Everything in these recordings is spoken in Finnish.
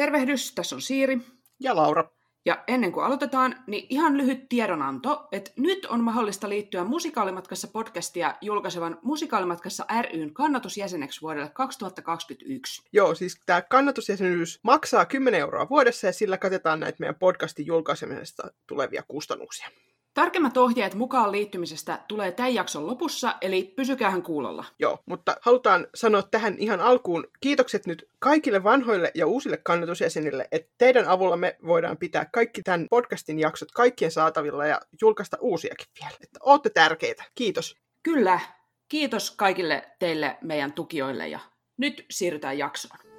Tervehdys, tässä on Siiri. Ja Laura. Ja ennen kuin aloitetaan, niin ihan lyhyt tiedonanto, että nyt on mahdollista liittyä Musikaalimatkassa podcastia julkaisevan Musikaalimatkassa ryn kannatusjäseneksi vuodelle 2021. Joo, siis tämä kannatusjäsenyys maksaa 10 euroa vuodessa ja sillä katetaan näitä meidän podcastin julkaisemisesta tulevia kustannuksia. Tarkemmat ohjeet mukaan liittymisestä tulee tämän jakson lopussa, eli pysykäähän kuulolla. Joo, mutta halutaan sanoa tähän ihan alkuun kiitokset nyt kaikille vanhoille ja uusille kannatusjäsenille, että teidän avulla me voidaan pitää kaikki tämän podcastin jaksot kaikkien saatavilla ja julkaista uusiakin vielä. Että ootte tärkeitä. Kiitos. Kyllä. Kiitos kaikille teille meidän tukijoille ja nyt siirrytään jaksoon.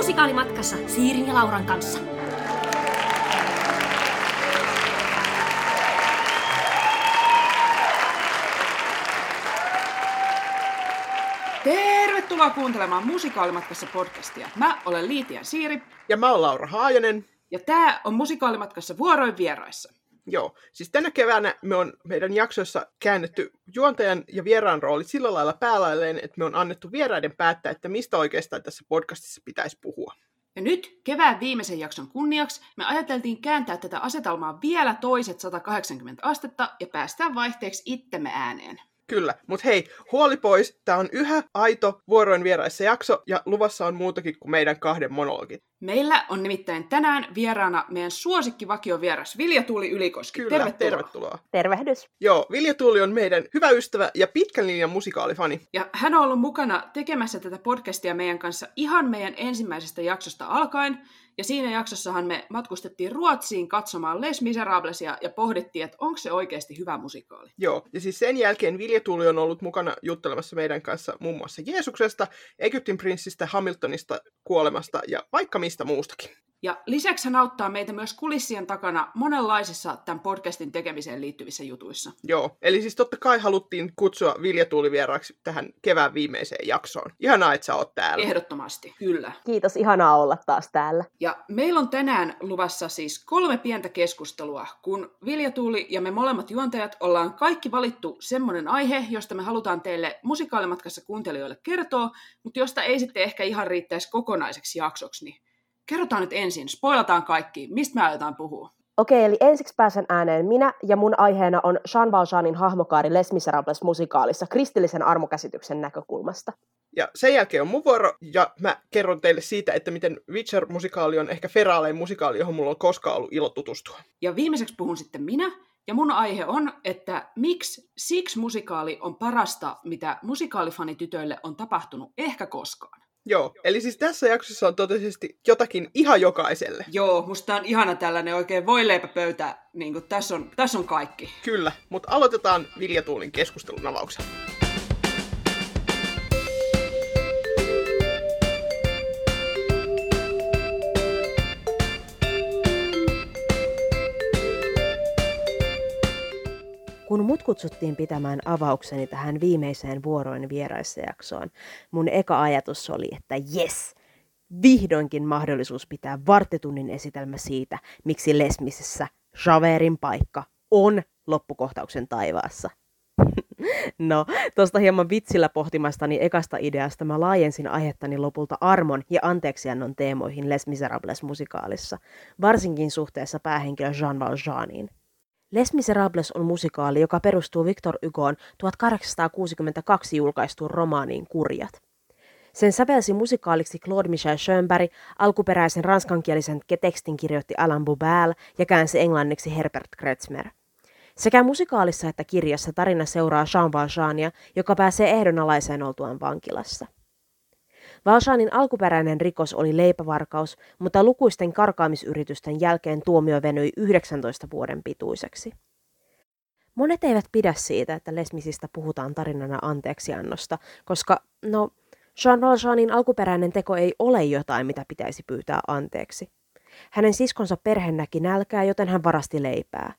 Musikaalimatkassa Siirin ja Lauran kanssa. Tervetuloa kuuntelemaan Musikaalimatkassa podcastia. Mä olen Liitian Siiri. Ja mä oon Laura Haajanen. Ja tää on Musikaalimatkassa vuoroin vieraissa. Joo, siis tänä keväänä me on meidän jaksoissa käännetty juontajan ja vieraan roolit sillä lailla päälailleen, että me on annettu vieraiden päättää, että mistä oikeastaan tässä podcastissa pitäisi puhua. Ja nyt kevään viimeisen jakson kunniaksi me ajateltiin kääntää tätä asetelmaa vielä toiset 180 astetta ja päästään vaihteeksi itsemme ääneen. Kyllä, mutta hei, huoli pois, tämä on yhä aito vuoroin vieraissa jakso ja luvassa on muutakin kuin meidän kahden monologit. Meillä on nimittäin tänään vieraana meidän suosikkivakio vieras Vilja Tuuli Ylikoski. Kyllä, tervetuloa. tervetuloa. Tervehdys. Joo, Vilja Tuuli on meidän hyvä ystävä ja pitkän linjan musikaalifani. Ja hän on ollut mukana tekemässä tätä podcastia meidän kanssa ihan meidän ensimmäisestä jaksosta alkaen. Ja siinä jaksossahan me matkustettiin Ruotsiin katsomaan Les Miserablesia ja pohdittiin, että onko se oikeasti hyvä musikaali. Joo, ja siis sen jälkeen Vilja Tuuli on ollut mukana juttelemassa meidän kanssa muun muassa Jeesuksesta, Egyptin prinssistä, Hamiltonista, kuolemasta ja vaikka mistä muustakin. Ja lisäksi hän auttaa meitä myös kulissien takana monenlaisissa tämän podcastin tekemiseen liittyvissä jutuissa. Joo, eli siis totta kai haluttiin kutsua Vilja Tuuli vieraaksi tähän kevään viimeiseen jaksoon. Ihanaa, että sä oot täällä. Ehdottomasti, kyllä. Kiitos, ihanaa olla taas täällä. Ja meillä on tänään luvassa siis kolme pientä keskustelua, kun Vilja Tuuli ja me molemmat juontajat ollaan kaikki valittu semmoinen aihe, josta me halutaan teille musikaalimatkassa kuuntelijoille kertoa, mutta josta ei sitten ehkä ihan riittäisi kokonaiseksi jaksoksi, niin kerrotaan nyt ensin, spoilataan kaikki, mistä me aiotaan puhua. Okei, eli ensiksi pääsen ääneen minä, ja mun aiheena on Jean Valjeanin hahmokaari Les Miserables musikaalissa kristillisen armokäsityksen näkökulmasta. Ja sen jälkeen on mun vuoro, ja mä kerron teille siitä, että miten Witcher-musikaali on ehkä feraalein musikaali, johon mulla on koskaan ollut ilo tutustua. Ja viimeiseksi puhun sitten minä, ja mun aihe on, että miksi Six-musikaali on parasta, mitä musikaalifanitytöille on tapahtunut ehkä koskaan. Joo, eli siis tässä jaksossa on totisesti jotakin ihan jokaiselle. Joo, musta on ihana tällainen oikein voileipäpöytä, niin kuin tässä, on, tässä on kaikki. Kyllä, mutta aloitetaan Vilja Tuulin keskustelun avauksella. Kun mut kutsuttiin pitämään avaukseni tähän viimeiseen vuoroin vieraissa jaksoon, mun eka ajatus oli, että yes, vihdoinkin mahdollisuus pitää varttitunnin esitelmä siitä, miksi Lesmisessä Javerin paikka on loppukohtauksen taivaassa. No, tuosta hieman vitsillä pohtimastani ekasta ideasta mä laajensin aihettani lopulta armon ja anteeksiannon teemoihin Les Miserables musikaalissa, varsinkin suhteessa päähenkilö Jean Valjeaniin. Les Miserables on musikaali, joka perustuu Victor Hugoon 1862 julkaistuun romaaniin Kurjat. Sen sävelsi musikaaliksi Claude Michel Schönberg, alkuperäisen ranskankielisen tekstin kirjoitti Alain Boubal ja käänsi englanniksi Herbert Kretzmer. Sekä musikaalissa että kirjassa tarina seuraa Jean Valjeania, joka pääsee ehdonalaiseen oltuaan vankilassa. Valjeanin alkuperäinen rikos oli leipävarkaus, mutta lukuisten karkaamisyritysten jälkeen tuomio venyi 19 vuoden pituiseksi. Monet eivät pidä siitä, että Lesmisistä puhutaan tarinana anteeksiannosta, koska, no, Jean Valjeanin alkuperäinen teko ei ole jotain, mitä pitäisi pyytää anteeksi. Hänen siskonsa perhe näki nälkää, joten hän varasti leipää.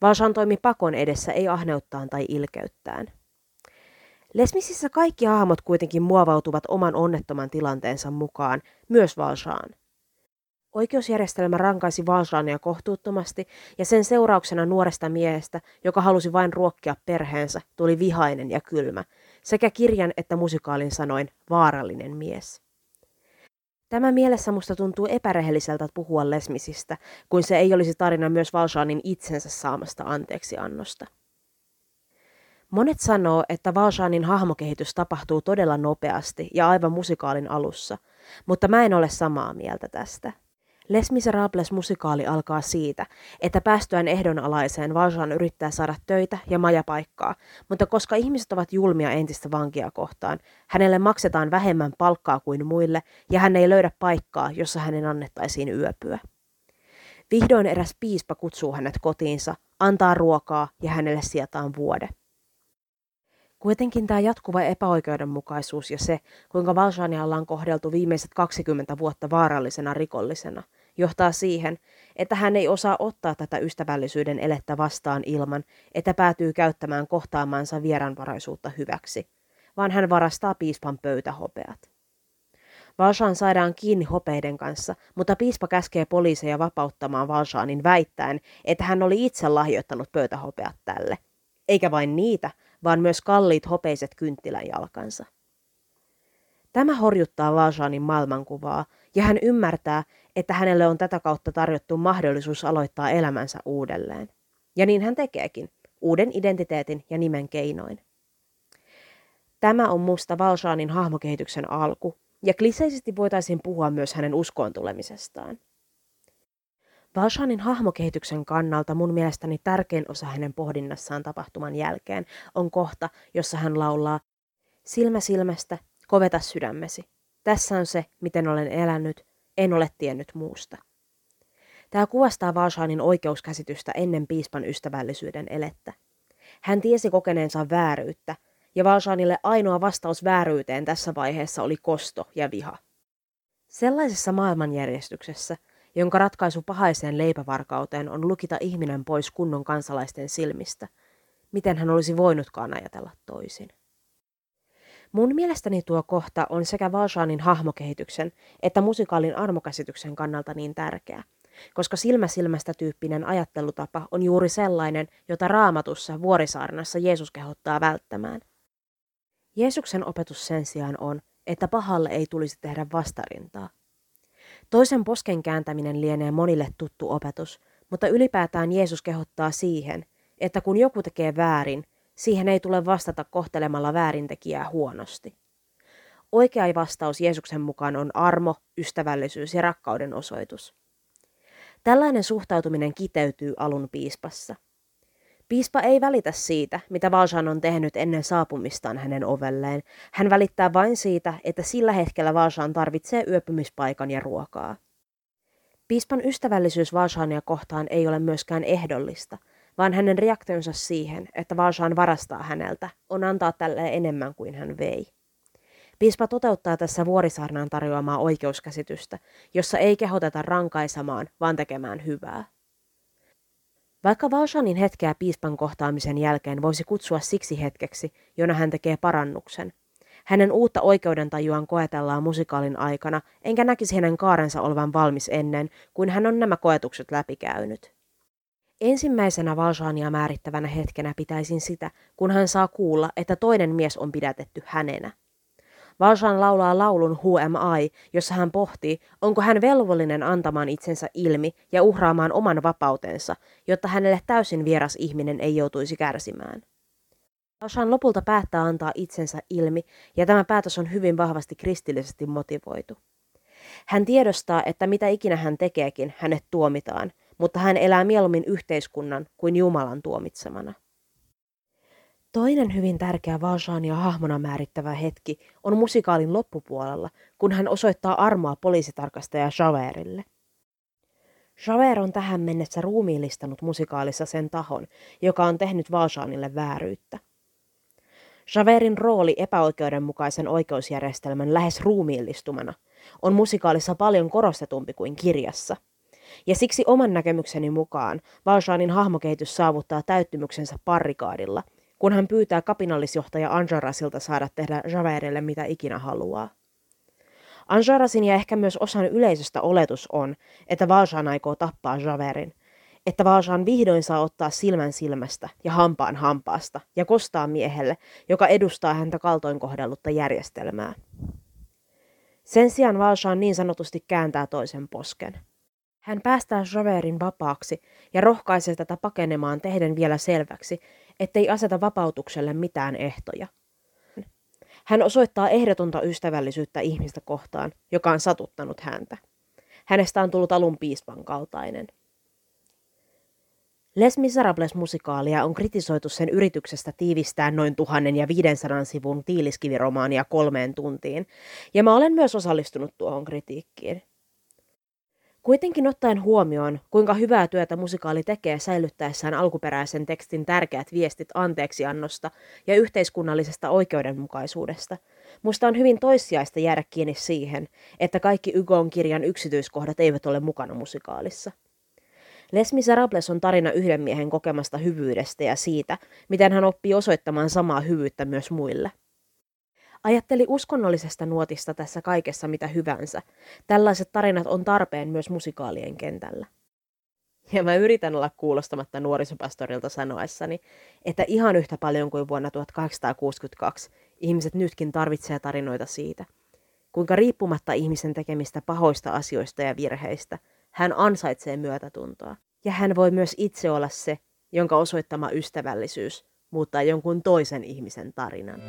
Valjean toimi pakon edessä, ei ahneuttaan tai ilkeyttään. Lesmisissä kaikki hahmot kuitenkin muovautuvat oman onnettoman tilanteensa mukaan, myös Valjean. Oikeusjärjestelmä rankaisi Valjeania kohtuuttomasti ja sen seurauksena nuoresta miehestä, joka halusi vain ruokkia perheensä, tuli vihainen ja kylmä, sekä kirjan että musikaalin sanoin vaarallinen mies. Tämä mielessä musta tuntuu epärehelliseltä puhua lesmisistä, kuin se ei olisi tarina myös Valshanin itsensä saamasta anteeksiannosta. Monet sanoo, että Valshanin hahmokehitys tapahtuu todella nopeasti ja aivan musikaalin alussa, mutta mä en ole samaa mieltä tästä. Les Miserables musikaali alkaa siitä, että päästyään ehdonalaiseen Valjean yrittää saada töitä ja majapaikkaa, mutta koska ihmiset ovat julmia entistä vankia kohtaan, hänelle maksetaan vähemmän palkkaa kuin muille ja hän ei löydä paikkaa, jossa hänen annettaisiin yöpyä. Vihdoin eräs piispa kutsuu hänet kotiinsa, antaa ruokaa ja hänelle sijataan vuode. Kuitenkin tämä jatkuva epäoikeudenmukaisuus ja se, kuinka Valjeanialla on kohdeltu viimeiset 20 vuotta vaarallisena rikollisena – johtaa siihen, että hän ei osaa ottaa tätä ystävällisyyden elettä vastaan ilman, että päätyy käyttämään kohtaamansa vieranvaraisuutta hyväksi, vaan hän varastaa piispan pöytähopeat. Valshaan saadaan kiinni hopeiden kanssa, mutta piispa käskee poliiseja vapauttamaan Valshaanin väittäen, että hän oli itse lahjoittanut pöytähopeat tälle. Eikä vain niitä, vaan myös kalliit hopeiset kynttilän jalkansa. Tämä horjuttaa Valshaanin maailmankuvaa, ja hän ymmärtää, että hänelle on tätä kautta tarjottu mahdollisuus aloittaa elämänsä uudelleen. Ja niin hän tekeekin, uuden identiteetin ja nimen keinoin. Tämä on musta Valshaanin hahmokehityksen alku, ja kliseisesti voitaisiin puhua myös hänen uskoon tulemisestaan. Valshaanin hahmokehityksen kannalta mun mielestäni tärkein osa hänen pohdinnassaan tapahtuman jälkeen on kohta, jossa hän laulaa Silmä silmästä, koveta sydämesi. Tässä on se, miten olen elänyt, en ole tiennyt muusta. Tämä kuvastaa Valshanin oikeuskäsitystä ennen piispan ystävällisyyden elettä. Hän tiesi kokeneensa vääryyttä, ja Valshanille ainoa vastaus vääryyteen tässä vaiheessa oli kosto ja viha. Sellaisessa maailmanjärjestyksessä, jonka ratkaisu pahaiseen leipävarkauteen on lukita ihminen pois kunnon kansalaisten silmistä, miten hän olisi voinutkaan ajatella toisin. Mun mielestäni tuo kohta on sekä Valshanin hahmokehityksen että musikaalin armokäsityksen kannalta niin tärkeä, koska silmäsilmästä tyyppinen ajattelutapa on juuri sellainen, jota raamatussa vuorisaarnassa Jeesus kehottaa välttämään. Jeesuksen opetus sen sijaan on, että pahalle ei tulisi tehdä vastarintaa. Toisen posken kääntäminen lienee monille tuttu opetus, mutta ylipäätään Jeesus kehottaa siihen, että kun joku tekee väärin, Siihen ei tule vastata kohtelemalla väärintekijää huonosti. Oikea vastaus Jeesuksen mukaan on armo, ystävällisyys ja rakkauden osoitus. Tällainen suhtautuminen kiteytyy alun piispassa. Piispa ei välitä siitä, mitä Valjean on tehnyt ennen saapumistaan hänen ovelleen. Hän välittää vain siitä, että sillä hetkellä Valjean tarvitsee yöpymispaikan ja ruokaa. Piispan ystävällisyys Valjeania kohtaan ei ole myöskään ehdollista, vaan hänen reaktionsa siihen, että Valshaan varastaa häneltä, on antaa tälle enemmän kuin hän vei. Piispa toteuttaa tässä vuorisaarnaan tarjoamaa oikeuskäsitystä, jossa ei kehoteta rankaisemaan, vaan tekemään hyvää. Vaikka Valshanin hetkeä piispan kohtaamisen jälkeen voisi kutsua siksi hetkeksi, jona hän tekee parannuksen, hänen uutta oikeudentajuaan koetellaan musikaalin aikana, enkä näkisi hänen kaarensa olevan valmis ennen, kuin hän on nämä koetukset läpikäynyt. Ensimmäisenä Valshania määrittävänä hetkenä pitäisin sitä, kun hän saa kuulla, että toinen mies on pidätetty hänenä. Valshan laulaa laulun Who am I, jossa hän pohtii, onko hän velvollinen antamaan itsensä ilmi ja uhraamaan oman vapautensa, jotta hänelle täysin vieras ihminen ei joutuisi kärsimään. Valshan lopulta päättää antaa itsensä ilmi, ja tämä päätös on hyvin vahvasti kristillisesti motivoitu. Hän tiedostaa, että mitä ikinä hän tekeekin, hänet tuomitaan, mutta hän elää mieluummin yhteiskunnan kuin Jumalan tuomitsemana. Toinen hyvin tärkeä Valjeania hahmona määrittävä hetki on musikaalin loppupuolella, kun hän osoittaa armoa poliisitarkastaja Javerille. Javert on tähän mennessä ruumiillistanut musikaalissa sen tahon, joka on tehnyt Valjeanille vääryyttä. Javerin rooli epäoikeudenmukaisen oikeusjärjestelmän lähes ruumiillistumana on musikaalissa paljon korostetumpi kuin kirjassa – ja siksi oman näkemykseni mukaan Valjeanin hahmokehitys saavuttaa täyttymyksensä parrikaadilla, kun hän pyytää kapinallisjohtaja Anjarasilta saada tehdä Javerille mitä ikinä haluaa. Anjarasin ja ehkä myös osan yleisöstä oletus on, että Valjean aikoo tappaa Javerin, että Valjean vihdoin saa ottaa silmän silmästä ja hampaan hampaasta ja kostaa miehelle, joka edustaa häntä kaltoin kohdellutta järjestelmää. Sen sijaan Valjean niin sanotusti kääntää toisen posken. Hän päästää Javerin vapaaksi ja rohkaisee tätä pakenemaan tehden vielä selväksi, ettei aseta vapautukselle mitään ehtoja. Hän osoittaa ehdotonta ystävällisyyttä ihmistä kohtaan, joka on satuttanut häntä. Hänestä on tullut alun piispan kaltainen. Les Miserables-musikaalia on kritisoitu sen yrityksestä tiivistää noin 1500 sivun tiiliskiviromaania kolmeen tuntiin, ja mä olen myös osallistunut tuohon kritiikkiin. Kuitenkin ottaen huomioon, kuinka hyvää työtä musikaali tekee säilyttäessään alkuperäisen tekstin tärkeät viestit anteeksiannosta ja yhteiskunnallisesta oikeudenmukaisuudesta, musta on hyvin toissijaista jäädä kiinni siihen, että kaikki Ygon kirjan yksityiskohdat eivät ole mukana musikaalissa. Les Miserables on tarina yhden miehen kokemasta hyvyydestä ja siitä, miten hän oppii osoittamaan samaa hyvyyttä myös muille. Ajatteli uskonnollisesta nuotista tässä kaikessa mitä hyvänsä. Tällaiset tarinat on tarpeen myös musikaalien kentällä. Ja mä yritän olla kuulostamatta nuorisopastorilta sanoessani, että ihan yhtä paljon kuin vuonna 1862 ihmiset nytkin tarvitsee tarinoita siitä, kuinka riippumatta ihmisen tekemistä pahoista asioista ja virheistä, hän ansaitsee myötätuntoa. Ja hän voi myös itse olla se, jonka osoittama ystävällisyys muuttaa jonkun toisen ihmisen tarinan.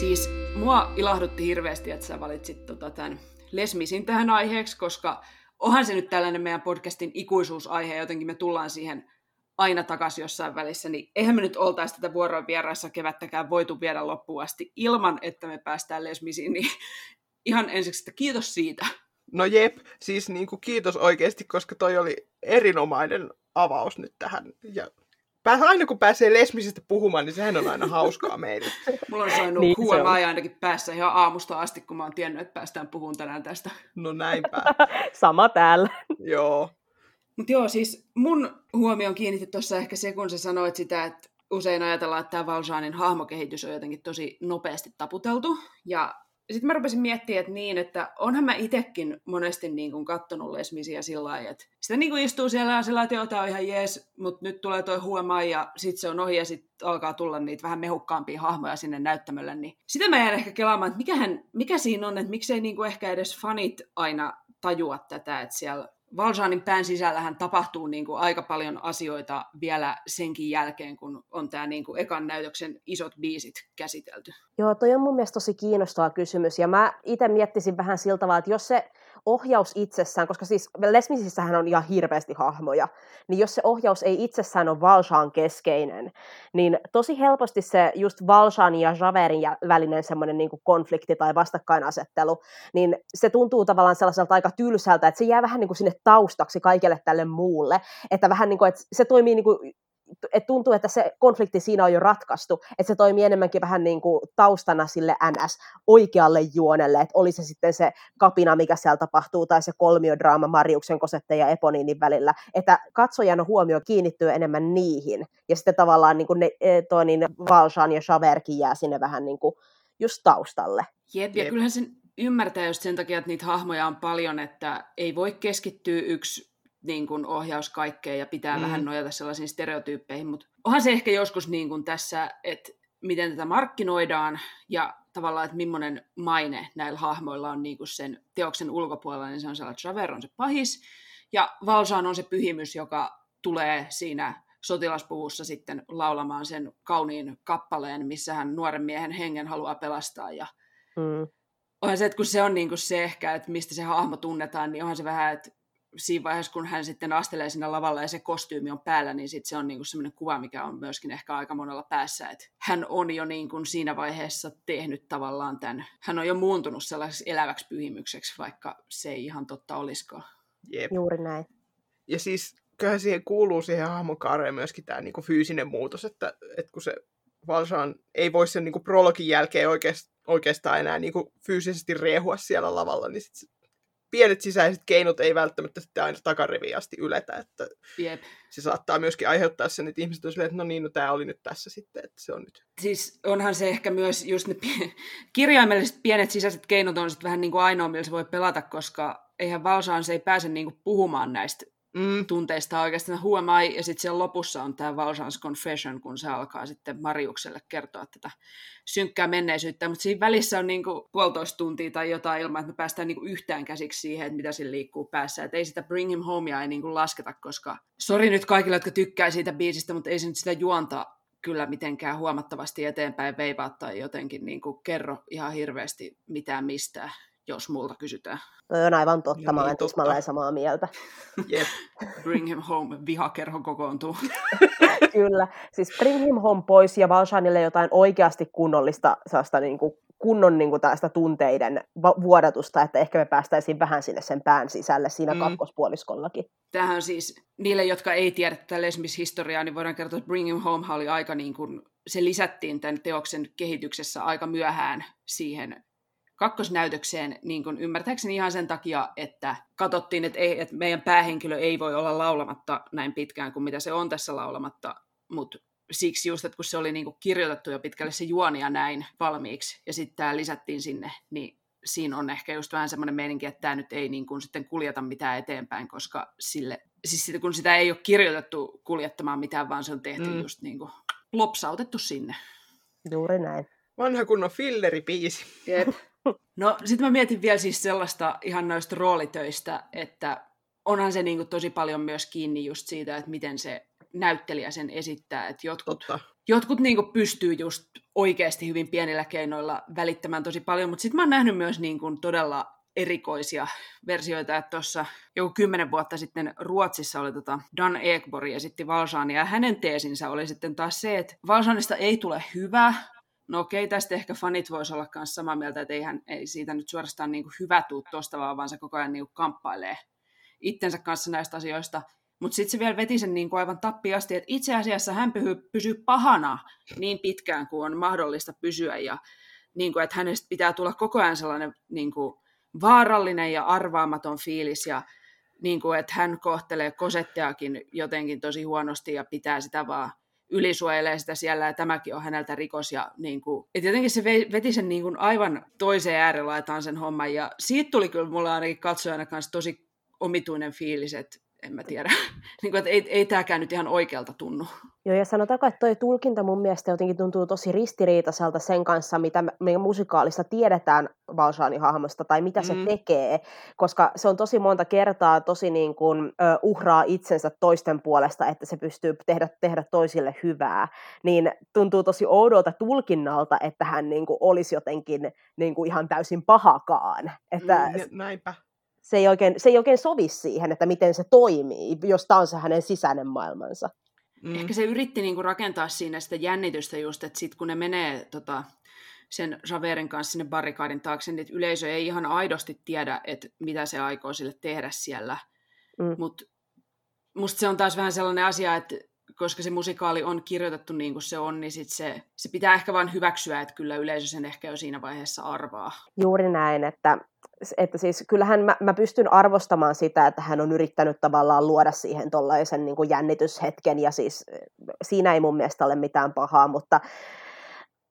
Siis mua ilahdutti hirveästi, että sä valitsit tota tämän Lesmisin tähän aiheeksi, koska onhan se nyt tällainen meidän podcastin ikuisuusaihe, jotenkin me tullaan siihen aina takaisin jossain välissä, niin eihän me nyt oltaisi tätä vuoroa vieraissa kevättäkään voitu viedä loppuun asti ilman, että me päästään Lesmisiin, niin ihan ensiksi, että kiitos siitä. No jep, siis niin kuin kiitos oikeasti, koska toi oli erinomainen avaus nyt tähän. Ja aina kun pääsee lesmisistä puhumaan, niin sehän on aina hauskaa meille. Mulla on soinut niin, huomaa ainakin päässä ihan aamusta asti, kun mä oon tiennyt, että päästään puhumaan tänään tästä. No näinpä. Sama täällä. Joo. Mutta joo, siis mun huomioon kiinnitti tuossa ehkä se, kun sä sanoit sitä, että usein ajatellaan, että tämä Valjanin hahmokehitys on jotenkin tosi nopeasti taputeltu. Ja sitten mä rupesin miettimään, että niin, että onhan mä itsekin monesti niin kuin kattonut lesmisiä sillä lailla, että sitä niin kuin istuu siellä ja sillä että tämä on ihan jees, mutta nyt tulee toi huomaa ja sitten se on ohi ja sitten alkaa tulla niitä vähän mehukkaampia hahmoja sinne näyttämölle, niin sitä mä jään ehkä kelaamaan, että mikähän, mikä siinä on, että miksei niin kuin ehkä edes fanit aina tajua tätä, että siellä Valjanin pään sisällähän tapahtuu niin kuin aika paljon asioita vielä senkin jälkeen, kun on tämä niin kuin ekan näytöksen isot biisit käsitelty. Joo, toi on mun mielestä tosi kiinnostava kysymys, ja mä itse miettisin vähän siltä tavalla, että jos se ohjaus itsessään, koska siis Lesmisissähän on ihan hirveästi hahmoja, niin jos se ohjaus ei itsessään ole Valshaan keskeinen, niin tosi helposti se just Valshaan ja Javerin välinen semmoinen niin kuin konflikti tai vastakkainasettelu, niin se tuntuu tavallaan sellaiselta aika tylsältä, että se jää vähän niin kuin sinne taustaksi kaikelle tälle muulle, että vähän niin kuin, että se toimii niin kuin että tuntuu, että se konflikti siinä on jo ratkaistu, että se toimii enemmänkin vähän niin kuin taustana sille NS oikealle juonelle, että oli se sitten se kapina, mikä siellä tapahtuu, tai se kolmiodraama Mariuksen Kosette ja Eponiinin välillä, että katsojan huomio kiinnittyy enemmän niihin, ja sitten tavallaan niin kuin ne, e, toi niin Valjean ja Chaverkin jää sinne vähän niin kuin just taustalle. Jep, ja kyllähän sen ymmärtää just sen takia, että niitä hahmoja on paljon, että ei voi keskittyä yksi niin kuin ohjaus kaikkeen ja pitää mm. vähän nojata sellaisiin stereotyyppeihin, mutta onhan se ehkä joskus niin kuin tässä, että miten tätä markkinoidaan ja tavallaan, että millainen maine näillä hahmoilla on niin kuin sen teoksen ulkopuolella, niin se on sellainen, että Javer on se pahis ja Valsaan on se pyhimys, joka tulee siinä sotilaspuvussa sitten laulamaan sen kauniin kappaleen, missä hän nuoren miehen hengen haluaa pelastaa ja mm. onhan se, että kun se on niin kuin se ehkä, että mistä se hahmo tunnetaan, niin onhan se vähän, että siinä vaiheessa, kun hän sitten astelee siinä lavalla ja se kostyymi on päällä, niin sit se on niinku semmoinen kuva, mikä on myöskin ehkä aika monella päässä, että hän on jo niinku siinä vaiheessa tehnyt tavallaan tämän, hän on jo muuntunut sellaiseksi eläväksi pyhimykseksi, vaikka se ei ihan totta olisikaan. Jep. Juuri näin. Ja siis kyllähän siihen kuuluu siihen hahmokaareen myöskin tämä niinku fyysinen muutos, että, että kun se Valsaan ei voi sen niinku prologin jälkeen oikeastaan enää niinku fyysisesti riehua siellä lavalla, niin sit pienet sisäiset keinot ei välttämättä sitten aina takariviin asti yletä, että Jep. se saattaa myöskin aiheuttaa sen, että ihmiset on silleen, että no niin, no tämä oli nyt tässä sitten, että se on nyt. Siis onhan se ehkä myös just ne pie- kirjaimelliset pienet sisäiset keinot on sitten vähän niin kuin ainoa, millä se voi pelata, koska eihän Valsaan se ei pääse niinku puhumaan näistä Mm. tunteista oikeastaan huomai, ja sitten siellä lopussa on tämä Valsans Confession, kun se alkaa sitten Mariukselle kertoa tätä synkkää menneisyyttä, mutta siinä välissä on niinku puolitoista tuntia tai jotain ilman, että me päästään niinku yhtään käsiksi siihen, että mitä siinä liikkuu päässä, että ei sitä Bring Him Homea ei niinku lasketa, koska sori nyt kaikille, jotka tykkää siitä biisistä, mutta ei se nyt sitä juonta kyllä mitenkään huomattavasti eteenpäin veivaa tai jotenkin niinku kerro ihan hirveästi mitään mistään jos multa kysytään. Toi on aivan totta, mä olen tismalleen samaa mieltä. Jep. Bring him home, vihakerho kokoontuu. Kyllä, siis bring him home pois ja Valshanille jotain oikeasti kunnollista sellaista niin kuin, kunnon niin kuin, tästä tunteiden vuodatusta, että ehkä me päästäisiin vähän sinne sen pään sisälle siinä Mm. kakkospuoliskollakin. Tämähän on siis, niille, jotka ei tiedä tätä lesmishistoriaa, niin voidaan kertoa, että Bring Him Home oli aika niin kuin, se lisättiin tämän teoksen kehityksessä aika myöhään siihen kakkosnäytökseen, niin kuin ymmärtääkseni ihan sen takia, että katsottiin, että, ei, että meidän päähenkilö ei voi olla laulamatta näin pitkään kuin mitä se on tässä laulamatta, mutta siksi just, että kun se oli niin kuin kirjoitettu jo pitkälle se juoni ja näin valmiiksi, ja sitten tämä lisättiin sinne, niin siinä on ehkä just vähän semmoinen meininki, että tämä nyt ei niin kuin sitten kuljeta mitään eteenpäin, koska sille, siis sitä, kun sitä ei ole kirjoitettu kuljettamaan mitään, vaan se on tehty Mm. just niin kuin lopsautettu sinne. Juuri näin. Vanha kunnon filleribiisi. Jep. No sitten mä mietin vielä siis sellaista ihan noista roolitöistä, että onhan se niinku tosi paljon myös kiinni just siitä, että miten se näyttelijä sen esittää, että jotkut, Totta. jotkut niinku pystyy just oikeasti hyvin pienillä keinoilla välittämään tosi paljon, mutta sitten mä oon nähnyt myös niinku todella erikoisia versioita, että tuossa joku kymmenen vuotta sitten Ruotsissa oli tota Dan Ekborg esitti Valsaania, ja hänen teesinsä oli sitten taas se, että Valsanista ei tule hyvä, No okei, tästä ehkä fanit voisi olla myös samaa mieltä, että eihän, ei siitä nyt suorastaan niin kuin hyvä tuu tosta vaan, vaan se koko ajan niin kuin kamppailee itsensä kanssa näistä asioista. Mutta sitten se vielä veti sen niin kuin aivan tappiasti, että itse asiassa hän pysyy, pysyy pahana niin pitkään kuin on mahdollista pysyä ja niin kuin, että hänestä pitää tulla koko ajan sellainen niin kuin, vaarallinen ja arvaamaton fiilis ja niin kuin, että hän kohtelee kosetteakin jotenkin tosi huonosti ja pitää sitä vaan ylisuojelee sitä siellä ja tämäkin on häneltä rikos. Ja, niin kuin, et jotenkin se veti sen niin kuin aivan toiseen äärilaitaan sen homman ja siitä tuli kyllä mulle ainakin katsojana kanssa tosi omituinen fiilis, että en mä tiedä, niin kuin, että ei, ei tämäkään nyt ihan oikealta tunnu. Joo, ja sanotaanko, että toi tulkinta mun mielestä jotenkin tuntuu tosi ristiriitaiselta sen kanssa, mitä me- musikaalista tiedetään Valshanin hahmosta tai mitä se Mm. tekee, koska se on tosi monta kertaa tosi niin kuin, uhraa itsensä toisten puolesta, että se pystyy tehdä, tehdä toisille hyvää, niin tuntuu tosi oudolta tulkinnalta, että hän niin kuin olisi jotenkin niin kuin ihan täysin pahakaan, että Mm, näinpä. se ei, oikein, se ei oikein sovi siihen, että miten se toimii, jos tämä on se hänen sisäinen maailmansa. Mm. Ehkä se yritti niinku rakentaa siinä sitä jännitystä just, että sit kun ne menee tota, sen Javerin kanssa sinne barrikaadin taakse, niin yleisö ei ihan aidosti tiedä, että mitä se aikoo sille tehdä siellä. Mm. Mutta musta se on taas vähän sellainen asia, että koska se musikaali on kirjoitettu niin kuin se on, niin sit se, se pitää ehkä vain hyväksyä, että kyllä yleisö sen ehkä jo siinä vaiheessa arvaa. Juuri näin, että, että siis kyllähän mä, mä pystyn arvostamaan sitä, että hän on yrittänyt tavallaan luoda siihen tuollaisen niin jännityshetken, ja siis eh, siinä ei mun mielestä ole mitään pahaa, mutta,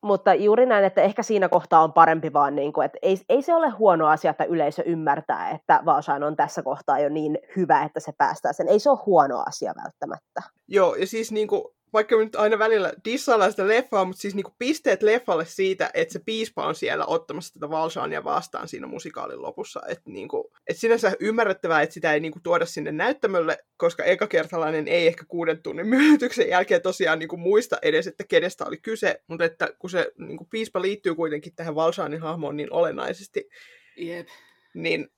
mutta juuri näin, että ehkä siinä kohtaa on parempi vaan, niin kuin, että ei, ei se ole huono asia, että yleisö ymmärtää, että Vaasan on tässä kohtaa jo niin hyvä, että se päästää sen. Ei se ole huono asia välttämättä. Joo, ja siis niinku, vaikka me nyt aina välillä dissaillaan sitä leffaa, mutta siis niinku pisteet leffalle siitä, että se piispa on siellä ottamassa tätä Valshaania vastaan siinä musikaalin lopussa. Että niinku, et sinänsä ymmärrettävää, että sitä ei niinku tuoda sinne näyttämölle, koska ekakertalainen ei ehkä kuuden tunnin myönnytyksen jälkeen tosiaan niinku muista edes, että kenestä oli kyse, mutta että kun se niinku, piispa liittyy kuitenkin tähän Valshaanin hahmoon niin olennaisesti, Jep. niin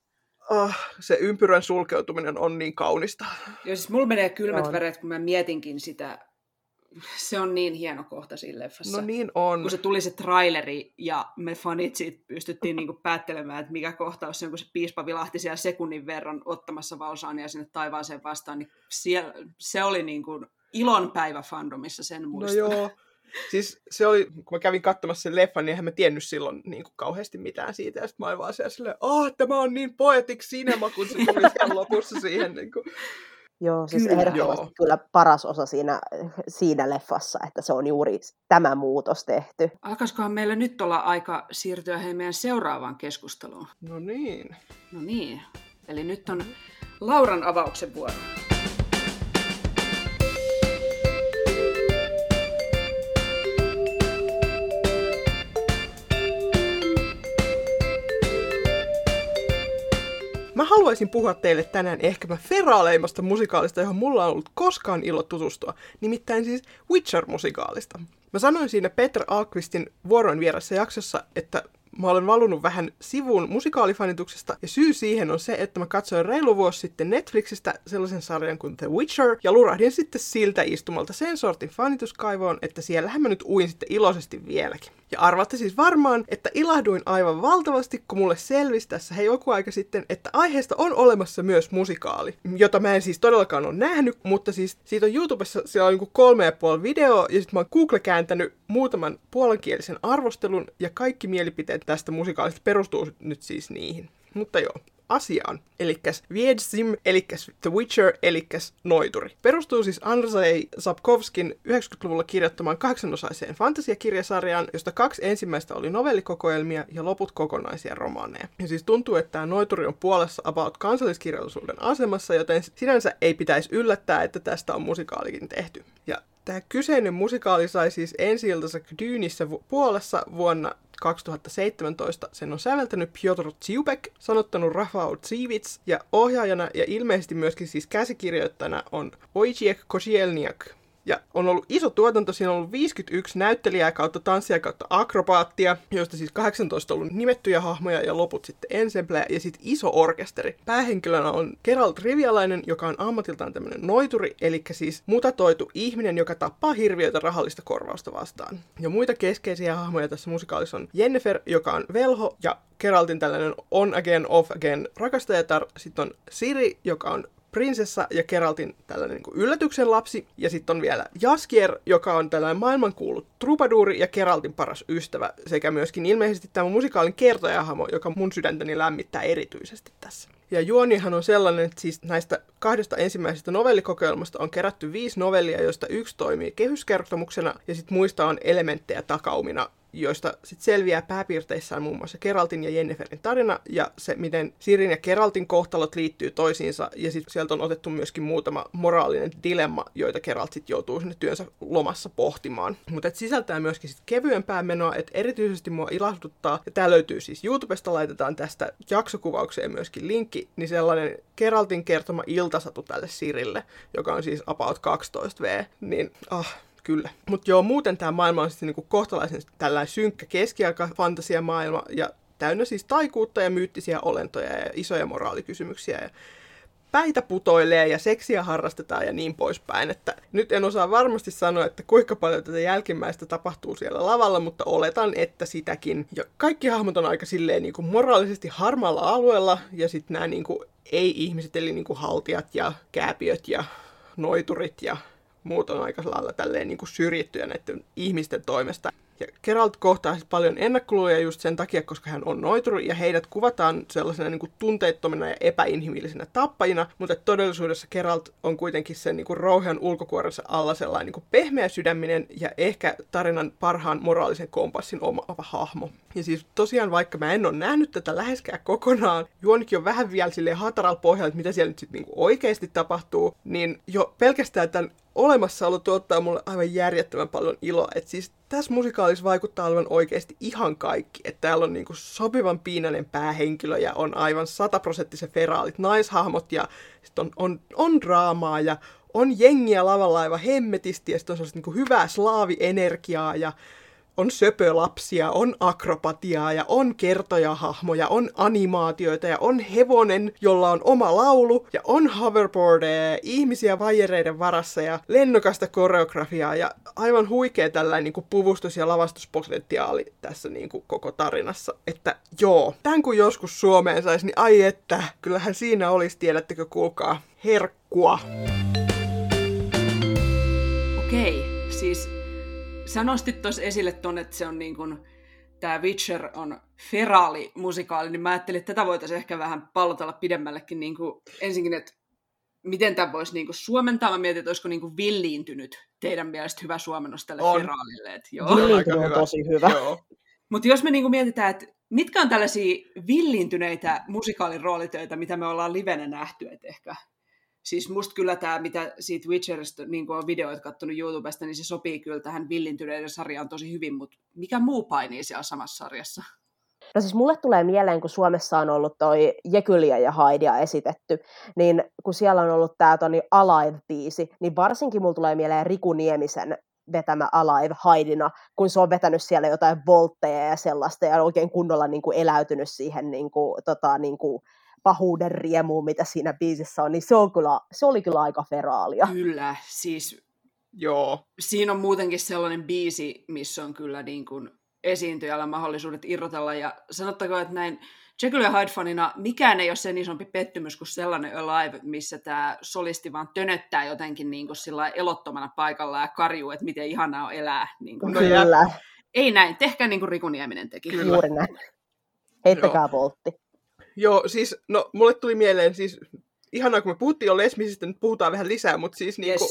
oh, se ympyrän sulkeutuminen on niin kaunista. Ja siis mulla menee kylmät On. väret, kun mä mietinkin sitä. Se on niin hieno kohta siinä leffassa. No niin on. kun se tuli se traileri ja me fanit siitä pystyttiin niinku päättelemään, että mikä kohtaus se on, kun se piispa vilahti siellä sekunnin verran ottamassa Valsaania sinne taivaaseen vastaan, niin siellä, se oli niinku ilon päivä fandomissa, sen No muistan. joo. Siis se oli, kun mä kävin katsomassa sen leffan, niin eihän mä tiennyt silloin niin kuin kauheasti mitään siitä. Ja sitten mä olin vaan siellä silleen, oh, tämä on niin poetic cinema, kun se tuli siellä lopussa siihen. Niin kuin. Joo, siis Kyllä, ehdottomasti joo. kyllä paras osa siinä, siinä leffassa, että se on juuri tämä muutos tehty. Alkaisikohan meillä nyt olla aika siirtyä hei meidän seuraavaan keskusteluun? No niin. No niin. Eli nyt on Lauran avauksen vuoro. Haluaisin puhua teille tänään ehkäpä feraaleimmasta musikaalista, johon mulla on ollut koskaan ilo tutustua, nimittäin siis Witcher-musikaalista. Mä sanoin siinä Peter Alkvistin vuoroin vieressä jaksossa, että mä olen valunut vähän sivuun musikaalifanituksesta, ja syy siihen on se, että mä katsoin reilu vuosi sitten Netflixistä sellaisen sarjan kuin The Witcher, ja lurahdin sitten siltä istumalta sen sortin fanituskaivoon, että siellähän mä nyt uin sitten iloisesti vieläkin. Ja arvatte siis varmaan, että ilahduin aivan valtavasti, kun mulle selvisi tässä hei joku aika sitten, että aiheesta on olemassa myös musikaali, jota mä en siis todellakaan ole nähnyt, mutta siis siitä on YouTubessa, siellä on joku kolme ja puoli video, ja sitten mä oon Google kääntänyt muutaman puolenkielisen arvostelun, ja kaikki mielipiteet tästä musikaalista perustuu nyt siis niihin. Mutta joo, asiaan. Elikkäs Viedzim, elikkäs The Witcher, elikkäs Noituri. Perustuu siis Andrzej Sapkovskin 90-luvulla kirjoittamaan kahdeksanosaiseen fantasiakirjasarjaan, josta kaksi ensimmäistä oli novellikokoelmia ja loput kokonaisia romaaneja. Ja siis tuntuu, että tämä Noituri on puolessa about kansalliskirjallisuuden asemassa, joten sinänsä ei pitäisi yllättää, että tästä on musikaalikin tehty. Ja Tämä kyseinen musikaali sai siis ensi Dyynissä vu- Puolassa vuonna 2017. Sen on säveltänyt Piotr Tsiubek, sanottanut Rafał Tsiwits ja ohjaajana ja ilmeisesti myöskin siis käsikirjoittajana on Wojciech Kosielniak. Ja on ollut iso tuotanto, siinä on ollut 51 näyttelijää kautta tanssia kautta akrobaattia, joista siis 18 on ollut nimettyjä hahmoja ja loput sitten ensembleä ja sitten iso orkesteri. Päähenkilönä on Geralt Rivialainen, joka on ammatiltaan tämmöinen noituri, eli siis mutatoitu ihminen, joka tappaa hirviöitä rahallista korvausta vastaan. Ja muita keskeisiä hahmoja tässä musikaalissa on Jennifer, joka on velho, ja Geraltin tällainen on again, off again rakastajatar. Sitten on Siri, joka on prinsessa ja Keraltin tällainen niin kuin yllätyksen lapsi. Ja sitten on vielä Jaskier, joka on tällainen maailmankuulu trubaduuri ja Keraltin paras ystävä. Sekä myöskin ilmeisesti tämä musikaalin kertojahamo, joka mun sydäntäni lämmittää erityisesti tässä. Ja juonihan on sellainen, että siis näistä kahdesta ensimmäisestä novellikokoelmasta on kerätty viisi novellia, joista yksi toimii kehyskertomuksena ja sitten muista on elementtejä takaumina joista sit selviää pääpiirteissään muun muassa Keraltin ja Jenniferin tarina ja se, miten Sirin ja Keraltin kohtalot liittyy toisiinsa ja sit sieltä on otettu myöskin muutama moraalinen dilemma, joita Keralt sit joutuu sinne työnsä lomassa pohtimaan. Mutta sisältää myöskin sit kevyempää menoa, että erityisesti mua ilahduttaa, ja tää löytyy siis YouTubesta, laitetaan tästä jaksokuvaukseen myöskin linkki, niin sellainen Keraltin kertoma iltasatu tälle Sirille, joka on siis about 12V, niin ah, kyllä. Mutta joo, muuten tämä maailma on sitten niinku kohtalaisen tällainen synkkä keskiaika fantasiamaailma ja täynnä siis taikuutta ja myyttisiä olentoja ja isoja moraalikysymyksiä. Ja päitä putoilee ja seksiä harrastetaan ja niin poispäin. Että nyt en osaa varmasti sanoa, että kuinka paljon tätä jälkimmäistä tapahtuu siellä lavalla, mutta oletan, että sitäkin. Ja kaikki hahmot on aika silleen niin kuin moraalisesti harmaalla alueella ja sitten nämä niin kuin ei-ihmiset, eli niin kuin haltijat ja kääpiöt ja noiturit ja muut on aika lailla tälleen niin kuin syrjittyjä näiden ihmisten toimesta. Ja Geralt kohtaa siis paljon ennakkoluja just sen takia, koska hän on noituri ja heidät kuvataan sellaisena niin kuin tunteettomina ja epäinhimillisinä tappajina, mutta todellisuudessa Geralt on kuitenkin sen niin kuin rouhean ulkokuorensa alla sellainen niin kuin pehmeä sydäminen ja ehkä tarinan parhaan moraalisen kompassin omaava hahmo. Ja siis tosiaan vaikka mä en ole nähnyt tätä läheskään kokonaan, juonikin on vähän vielä silleen hataralla pohjalla, että mitä siellä nyt sitten niin oikeasti tapahtuu, niin jo pelkästään tämän olemassaolo tuottaa mulle aivan järjettömän paljon iloa. Et siis tässä musikaalissa vaikuttaa olevan oikeasti ihan kaikki. Että täällä on niinku sopivan piinainen päähenkilö ja on aivan sataprosenttisen feraalit naishahmot ja sit on, on, on draamaa ja on jengiä lavalla aivan hemmetisti ja sitten on niinku hyvää slaavienergiaa ja on söpölapsia, on akrobatiaa ja on kertojahahmoja, on animaatioita ja on hevonen, jolla on oma laulu ja on hoverboardeja ja ihmisiä vajereiden varassa ja lennokasta koreografiaa ja aivan huikea tällainen niin puvustus- ja lavastuspotentiaali tässä niin kuin koko tarinassa. Että joo, tämän kun joskus Suomeen saisi, niin ai että, kyllähän siinä olisi, tiedättekö, kuulkaa, herkkua. Okei, siis sä nostit tuossa esille ton, että se on niin kuin, tämä Witcher on feraali musikaali, niin mä ajattelin, että tätä voitaisiin ehkä vähän pallotella pidemmällekin niin kuin, ensinkin, että miten tämä voisi niin kuin, suomentaa. Mä mietin, että olisiko niin kuin, villiintynyt teidän mielestä hyvä suomennos tälle On. feraalille. Että, joo. Villiintynyt Aika on hyvä. tosi hyvä. Mutta jos me niinku mietitään, että mitkä on tällaisia villintyneitä musikaaliroolitöitä, mitä me ollaan livenä nähty, että ehkä Siis musta kyllä tämä, mitä siitä Witcherista niin on videoita kattonut YouTubesta, niin se sopii kyllä tähän villintyneiden sarjaan tosi hyvin, mutta mikä muu painii siellä samassa sarjassa? No siis mulle tulee mieleen, kun Suomessa on ollut toi Jekyliä ja Haidia esitetty, niin kun siellä on ollut tämä Toni Alive-biisi, niin varsinkin mulle tulee mieleen Riku Niemisen vetämä Alive Haidina, kun se on vetänyt siellä jotain voltteja ja sellaista ja oikein kunnolla niin kuin eläytynyt siihen niin kuin, tota, niin kuin pahuuden riemu, mitä siinä biisissä on, niin se, on kyllä, se oli kyllä aika feraalia. Kyllä, siis Joo. siinä on muutenkin sellainen biisi, missä on kyllä niin kuin esiintyjällä mahdollisuudet irrotella, ja sanottakoon, että näin Jekyll ja Hyde-fanina mikään ei ole sen isompi pettymys kuin sellainen Alive, missä tämä solisti vaan tönöttää jotenkin niin kuin sillä elottomana paikalla ja karjuu, että miten ihanaa on elää. Niin kuin. No, Kyllä. Ei näin, tehkää niin kuin Riku Nieminen teki. Kyllä. Juuri näin. Heittäkää voltti. Joo, siis, no, mulle tuli mieleen siis, ihanaa kun me puhuttiin jo lesmisistä, nyt puhutaan vähän lisää, mutta siis yes. niinku,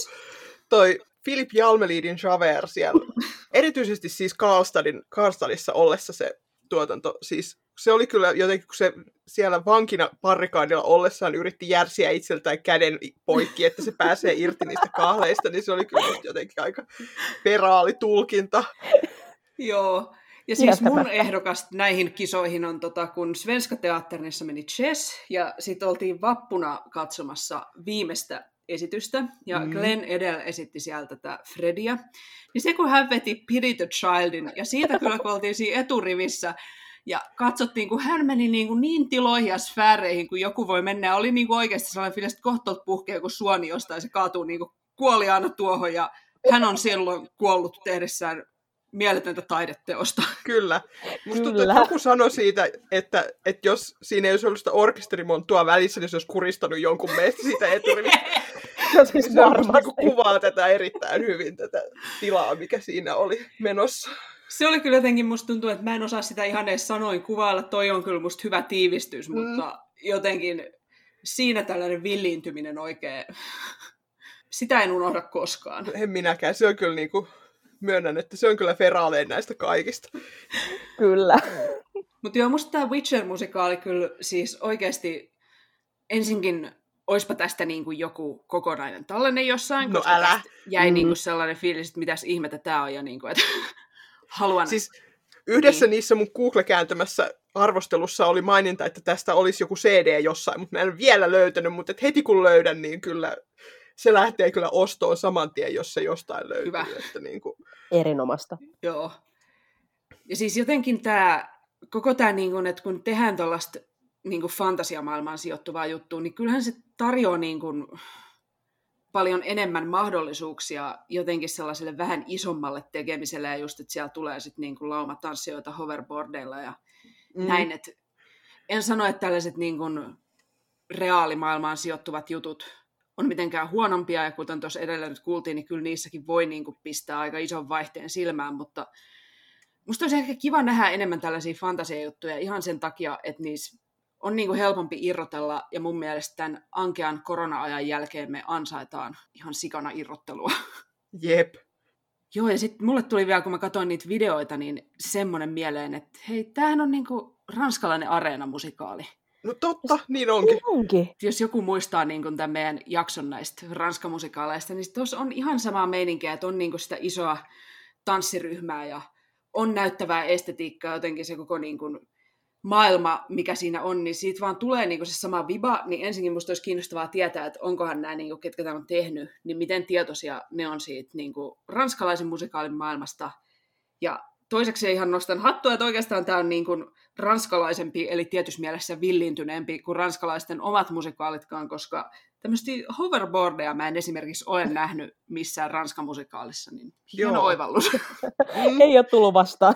toi Philip Jalmelidin Javert siellä, erityisesti siis Karlstadin, Karlstadissa ollessa se tuotanto, siis se oli kyllä jotenkin, kun se siellä vankina parrikaadilla ollessaan yritti järsiä itseltään käden poikki, että se pääsee irti niistä kahleista, niin se oli kyllä jotenkin aika peraali tulkinta. Joo, ja siis mun ehdokas näihin kisoihin on, tota, kun Svenska Teatternissa meni Chess, ja sitten oltiin vappuna katsomassa viimeistä esitystä, ja mm. Glenn Edel esitti sieltä tätä Fredia. Niin se, kun hän veti Pity the Childin, ja siitä kyllä kun oltiin siinä eturivissä, ja katsottiin, kun hän meni niin, kuin niin tiloihin ja sfääreihin, kun joku voi mennä, ja oli niin kuin oikeasti sellainen fiilis, että kohta puhkee kuin suoni jostain, se kaatuu niin kuin kuoli aina tuohon, ja hän on silloin kuollut tehdessään mieletöntä taideteosta. Kyllä. Musta tuntuu, että joku sanoi siitä, että, että jos siinä ei olisi ollut sitä orkesterimonttua välissä, niin se olisi kuristanut jonkun meistä siitä eturivistä. no siis se niin kuvaa tätä erittäin hyvin, tätä tilaa, mikä siinä oli menossa. Se oli kyllä jotenkin, musta tuntuu, että mä en osaa sitä ihan edes sanoin kuvailla. Toi on kyllä musta hyvä tiivistys, mm. mutta jotenkin siinä tällainen villiintyminen oikein, sitä en unohda koskaan. En minäkään, se on kyllä niinku myönnän, että se on kyllä feraalein näistä kaikista. Kyllä. Mutta joo, musta tämä Witcher-musikaali kyllä siis oikeasti ensinkin oispa tästä niin kuin joku kokonainen tallenne jossain, no, koska älä. jäi mm. niin kuin sellainen fiilis, että mitäs ihmettä tämä on, ja niin kuin, että haluan... Siis yhdessä niin. niissä mun Google-kääntämässä arvostelussa oli maininta, että tästä olisi joku CD jossain, mutta mä en vielä löytänyt, mutta heti kun löydän, niin kyllä se lähtee kyllä ostoon saman tien, jos se jostain löytyy. Hyvä. Että niin kuin... Erinomasta. Joo. Ja siis jotenkin tämä, koko tämä, niin kuin, että kun tehdään tuollaista niin kuin fantasiamaailmaan sijoittuvaa juttua, niin kyllähän se tarjoaa niin kuin, paljon enemmän mahdollisuuksia jotenkin sellaiselle vähän isommalle tekemiselle, ja just, että siellä tulee sitten niin kuin laumatanssijoita hoverboardeilla ja mm. näin, että en sano, että tällaiset niin kuin reaalimaailmaan sijoittuvat jutut on mitenkään huonompia, ja kuten tuossa edellä nyt kuultiin, niin kyllä niissäkin voi niin kuin pistää aika ison vaihteen silmään, mutta musta olisi ehkä kiva nähdä enemmän tällaisia fantasiajuttuja ihan sen takia, että niissä on niin kuin helpompi irrotella, ja mun mielestä tämän ankean korona-ajan jälkeen me ansaitaan ihan sikana irrottelua. Jep. Joo, ja sitten mulle tuli vielä, kun mä katsoin niitä videoita, niin semmoinen mieleen, että hei, tämähän on niinku ranskalainen areena-musikaali. No totta, niin onkin. Niin onkin. Jos joku muistaa niin tämän meidän jakson näistä ranskamusikaaleista, niin tuossa on ihan samaa meininkiä, että on niin sitä isoa tanssiryhmää ja on näyttävää estetiikkaa, jotenkin se koko niin kuin maailma, mikä siinä on, niin siitä vaan tulee niin se sama viba, niin ensinnäkin musta olisi kiinnostavaa tietää, että onkohan nämä, niin kuin, ketkä tämän on tehnyt, niin miten tietoisia ne on siitä niin kuin ranskalaisen musikaalin maailmasta. Ja toiseksi ihan nostan hattua, että oikeastaan tämä on niin kuin ranskalaisempi, eli tietyssä mielessä villiintyneempi kuin ranskalaisten omat musikaalitkaan, koska tämmöistä hoverboardeja mä en esimerkiksi ole nähnyt missään Ranskan musikaalissa, niin hieno Joo. oivallus. Ei ole tullut vastaan.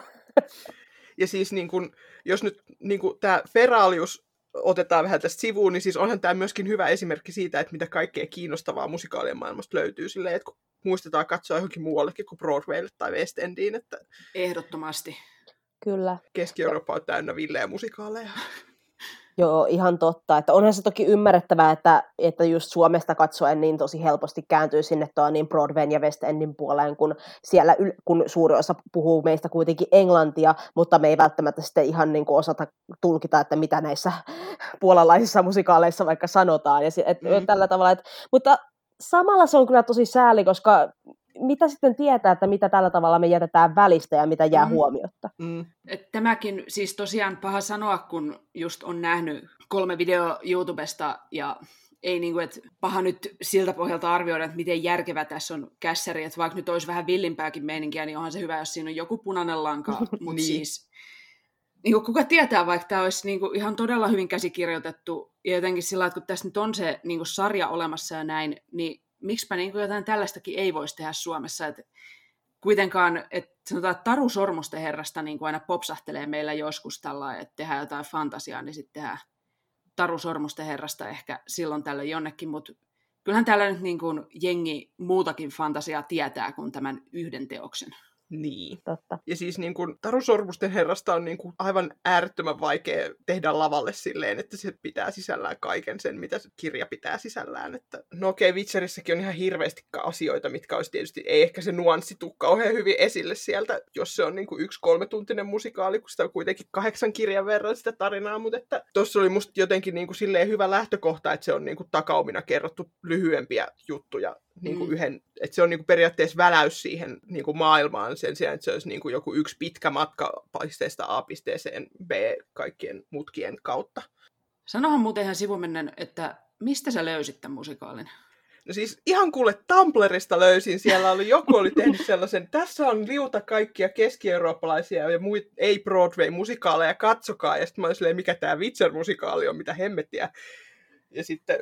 Ja siis niin kun, jos nyt niin kun, tämä Feralius otetaan vähän tästä sivuun, niin siis onhan tämä myöskin hyvä esimerkki siitä, että mitä kaikkea kiinnostavaa musikaalien maailmasta löytyy silleen, että kun muistetaan katsoa johonkin muuallekin kuin Broadwaylle tai West Endiin. Että Ehdottomasti. Kyllä. Keski-Eurooppa on täynnä villeä musikaaleja. Joo, ihan totta. Että onhan se toki ymmärrettävää, että, että just Suomesta katsoen niin tosi helposti kääntyy sinne tuo niin Broadwayn ja West Endin puoleen, kun siellä kun suuri osa puhuu meistä kuitenkin englantia, mutta me ei välttämättä sitten ihan niin kuin osata tulkita, että mitä näissä puolalaisissa musikaaleissa vaikka sanotaan. Ja et, mm. tällä tavalla, että, mutta samalla se on kyllä tosi sääli, koska mitä sitten tietää, että mitä tällä tavalla me jätetään välistä ja mitä jää mm. huomiotta. Mm. Et tämäkin siis tosiaan paha sanoa, kun just on nähnyt kolme video YouTubesta ja ei niin kuin, että paha nyt siltä pohjalta arvioida, että miten järkevä tässä on kässäri, että vaikka nyt olisi vähän villimpääkin meininkiä, niin onhan se hyvä, jos siinä on joku punainen lanka, mutta niin. siis niin kuin kuka tietää, vaikka tämä olisi niin kuin ihan todella hyvin käsikirjoitettu, ja jotenkin sillä että kun tässä nyt on se niin kuin sarja olemassa ja näin, niin miksipä niin kuin jotain tällaistakin ei voisi tehdä Suomessa, että kuitenkaan, että sanotaan, että Taru Sormusten herrasta niin kuin aina popsahtelee meillä joskus tällä, että tehdään jotain fantasiaa, niin sitten tehdään Taru Sormusten herrasta ehkä silloin tällöin jonnekin, mutta kyllähän täällä nyt niin kuin jengi muutakin fantasiaa tietää kuin tämän yhden teoksen. Niin. Totta. Ja siis niin kuin, Taru Sormusten herrasta on niin kuin aivan äärettömän vaikea tehdä lavalle silleen, että se pitää sisällään kaiken sen, mitä se kirja pitää sisällään. Että, no okei, okay, Witcherissäkin on ihan hirveästi asioita, mitkä olisi tietysti, ei ehkä se nuanssi tuu kauhean hyvin esille sieltä, jos se on niin kuin yksi kolmetuntinen musikaali, kun sitä on kuitenkin kahdeksan kirjan verran sitä tarinaa, mutta että tuossa oli musta jotenkin niin kuin silleen hyvä lähtökohta, että se on niin kuin takaumina kerrottu lyhyempiä juttuja niin kuin mm. yhden, että se on niin kuin periaatteessa väläys siihen niin kuin maailmaan sen sijaan, että se olisi niin kuin joku yksi pitkä matka pisteestä A pisteeseen B kaikkien mutkien kautta. Sanohan muuten ihan sivumennen, että mistä sä löysit tämän musikaalin? No siis ihan kuule Tumblrista löysin, siellä oli joku oli tehnyt sellaisen, tässä on liuta kaikkia keski-eurooppalaisia ja muita ei-Broadway-musikaaleja, katsokaa. Ja sitten mä olin silleen, mikä tämä Witcher-musikaali on, mitä hemmettiä. Ja sitten